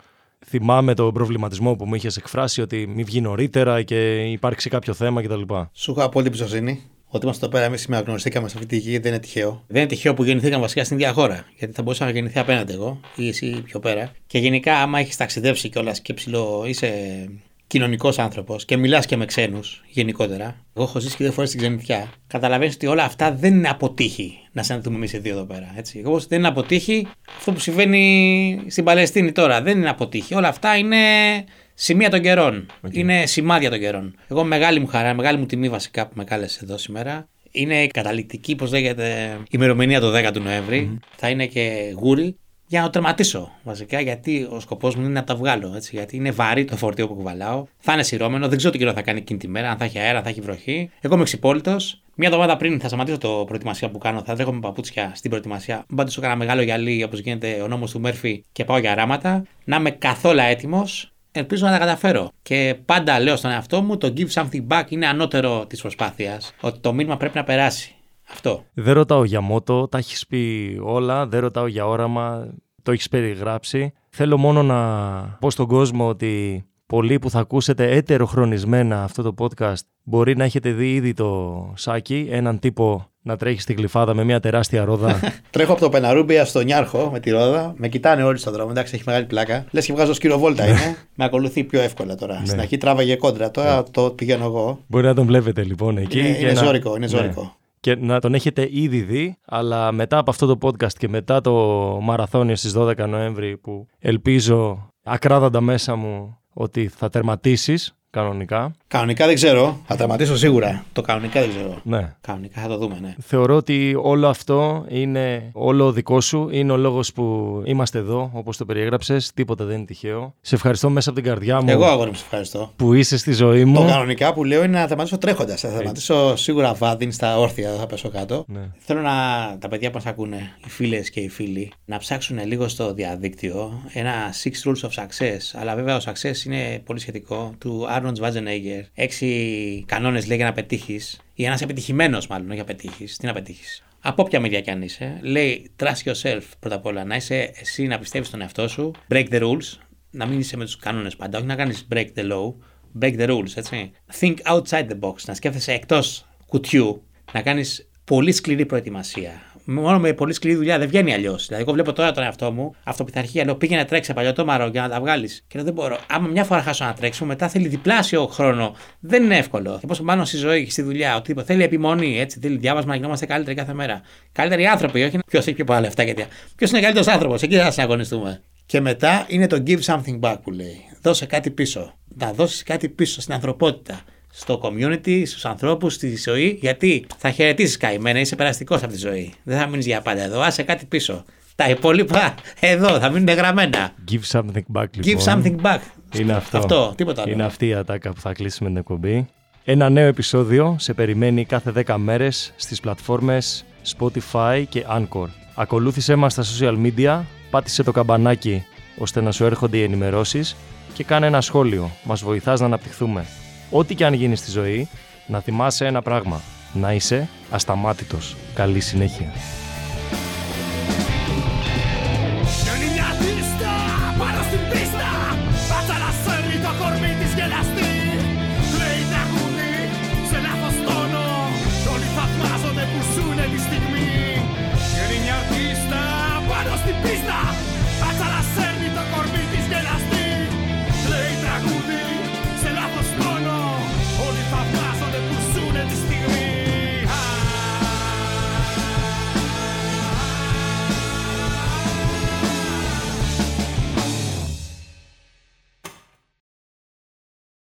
θυμάμαι τον προβληματισμό που μου είχες εκφράσει ότι μη βγει νωρίτερα και υπάρξει κάποιο θέμα κτλ. Σου έχω απόλυτη εμπιστοσύνη ότι είμαστε εδώ πέρα εμείς σήμερα γνωριστήκαμε σε αυτή τη γη δεν είναι τυχαίο. Δεν είναι τυχαίο που γεννηθήκαμε βασικά στην ίδια χώρα. Γιατί θα μπορούσα να γεννηθεί απέναντι εγώ ή εσύ πιο πέρα. Και γενικά, άμα έχεις ταξιδέψει κιόλας και ψηλό, είσαι κοινωνικός άνθρωπος και μιλάς και με ξένους γενικότερα. Εγώ έχω ζήσει και δύο φορές στην ξενιτιά. Καταλαβαίνεις ότι όλα αυτά δεν είναι αποτύχει να συναντηθούμε εμείς οι δύο εδώ πέρα. Έτσι. Εγώ δεν είναι αποτύχει αυτό που συμβαίνει στην Παλαιστίνη τώρα. Δεν είναι αποτύχει. Όλα αυτά είναι σημεία των καιρών. Είναι σημάδια των καιρών. Εγώ μεγάλη μου χαρά, μεγάλη μου τιμή βασικά που με κάλεσε εδώ σήμερα. Είναι καταληκτική, πώς λέγεται, ημερομηνία το 10 του νοεμβρη Θα είναι και γούρι για να το τερματίσω βασικά, γιατί ο σκοπός μου είναι να τα βγάλω. Έτσι, γιατί είναι βαρύ το φορτίο που κουβαλάω. Θα είναι σειρώμενο, δεν ξέρω τι καιρό θα κάνει εκείνη τη μέρα, αν θα έχει αέρα, αν θα έχει βροχή. Εγώ είμαι ξυπόλυτο. Μία εβδομάδα πριν θα σταματήσω το προετοιμασία που κάνω. Θα τρέχω με παπούτσια στην προετοιμασία. Μην πάντω έκανα μεγάλο γυαλί όπως γίνεται ο νόμος του Μέρφυ και πάω για αράματα. Να είμαι καθόλου έτοιμος. Ελπίζω να τα καταφέρω. Και πάντα λέω στον εαυτό μου το give something back είναι ανώτερο της προσπάθειας. Ότι το μήνυμα πρέπει να περάσει. Αυτό. Δεν ρωτάω για μότο, τα έχεις πει όλα. Δεν ρωτάω για όραμα, το έχεις περιγράψει. Θέλω μόνο να πω στον κόσμο ότι πολλοί που θα ακούσετε έτεροχρονισμένα αυτό το podcast μπορεί να έχετε δει ήδη το Σάκη, έναν τύπο να τρέχει στην κλειφάδα με μια τεράστια ρόδα. Τρέχω από το Πεναρούμπια στο Νιάρχο με τη ρόδα. Με κοιτάνε όλοι στον δρόμο. Εντάξει, έχει μεγάλη πλάκα. Λες και βγάζω σκυροβόλτα είναι. με ακολουθεί πιο εύκολα τώρα. Ναι. Στην αρχή τράβαγε κόντρα. Τώρα ναι. το πηγαίνω εγώ. Μπορεί να τον βλέπετε λοιπόν εκεί. Είναι, είναι ζώρικο. Είναι ζώρικο. Ναι και να τον έχετε ήδη δει, αλλά μετά από αυτό το podcast και μετά το μαραθώνιο στις 12 Νοέμβρη που ελπίζω ακράδαντα μέσα μου ότι θα τερματίσεις κανονικά. Κανονικά δεν ξέρω. Θα τερματίσω σίγουρα. Το κανονικά δεν ξέρω. Ναι. Κανονικά θα το δούμε, ναι. Θεωρώ ότι όλο αυτό είναι όλο δικό σου. Είναι ο λόγος που είμαστε εδώ, όπως το περιέγραψες. Τίποτα δεν είναι τυχαίο. Σε ευχαριστώ μέσα από την καρδιά μου. Εγώ αγόρι μου, σε ευχαριστώ. Που είσαι στη ζωή μου. Το κανονικά που λέω είναι να τερματίσω τρέχοντας. Θα τερματίσω σίγουρα βάδιν στα όρθια, θα πέσω κάτω. Ναι. Θέλω να τα παιδιά που μας ακούνε, οι φίλες και οι φίλοι, να ψάξουν λίγο στο διαδίκτυο ένα Six Rules of Success. Αλλά βέβαια ο Success είναι πολύ σχετικό του Arnold Schwarzenegger έξι κανόνες λέει για να πετύχεις, ή ένας επιτυχημένος μάλλον, όχι να πετύχεις. Τι να πετύχεις. Από όποια μεριά κι αν είσαι, λέει trust yourself πρώτα απ' όλα. Να είσαι εσύ να πιστεύεις στον εαυτό σου. Break the rules. Να μην είσαι με τους κανόνες πάντα. Όχι να κάνεις break the law. Break the rules, έτσι. Think outside the box. Να σκέφτεσαι εκτός κουτιού. Να κάνεις πολύ σκληρή προετοιμασία μόνο με πολύ σκληρή δουλειά δεν βγαίνει αλλιώς. Δηλαδή, εγώ βλέπω τώρα τον εαυτό μου, αυτοπιθαρχία, λέω πήγαινε να τρέξει παλιό τόμαρο για να τα βγάλεις. Και λέω δεν μπορώ. Άμα μια φορά χάσω να τρέξω, μετά θέλει διπλάσιο χρόνο. Δεν είναι εύκολο. Και πόσο πάνω στη ζωή και στη δουλειά, οτιδήποτε. Θέλει επιμονή, έτσι. Θέλει διάβασμα να γινόμαστε καλύτεροι κάθε μέρα. Καλύτεροι άνθρωποι, όχι ποιος έχει πιο πολλά λεφτά γιατί. Ποιος είναι καλύτερος άνθρωπος, εκεί θα συναγωνιστούμε. Και μετά είναι το give something back που λέει. Δώσε κάτι πίσω. Να δώσεις κάτι πίσω στην ανθρωπότητα στο community, στους ανθρώπους, στη ζωή, γιατί θα χαιρετήσεις καημένα, είσαι περαστικός από τη ζωή. Δεν θα μείνεις για πάντα εδώ, άσε κάτι πίσω. Τα υπόλοιπα εδώ θα μείνουν γραμμένα. Give something back, λοιπόν. Give something back. Είναι αυτό. αυτό τίποτα άλλο. Είναι αυτή η ατάκα που θα κλείσουμε την εκπομπή. Ένα νέο επεισόδιο σε περιμένει κάθε 10 μέρες στις πλατφόρμες Spotify και Anchor. Ακολούθησέ μας στα social media, πάτησε το καμπανάκι ώστε να σου έρχονται οι ενημερώσεις και κάνε ένα σχόλιο. Μας βοηθάς να αναπτυχθούμε. Ό,τι και αν γίνεις στη ζωή, να θυμάσαι ένα πράγμα. Να είσαι ασταμάτητος. Καλή συνέχεια.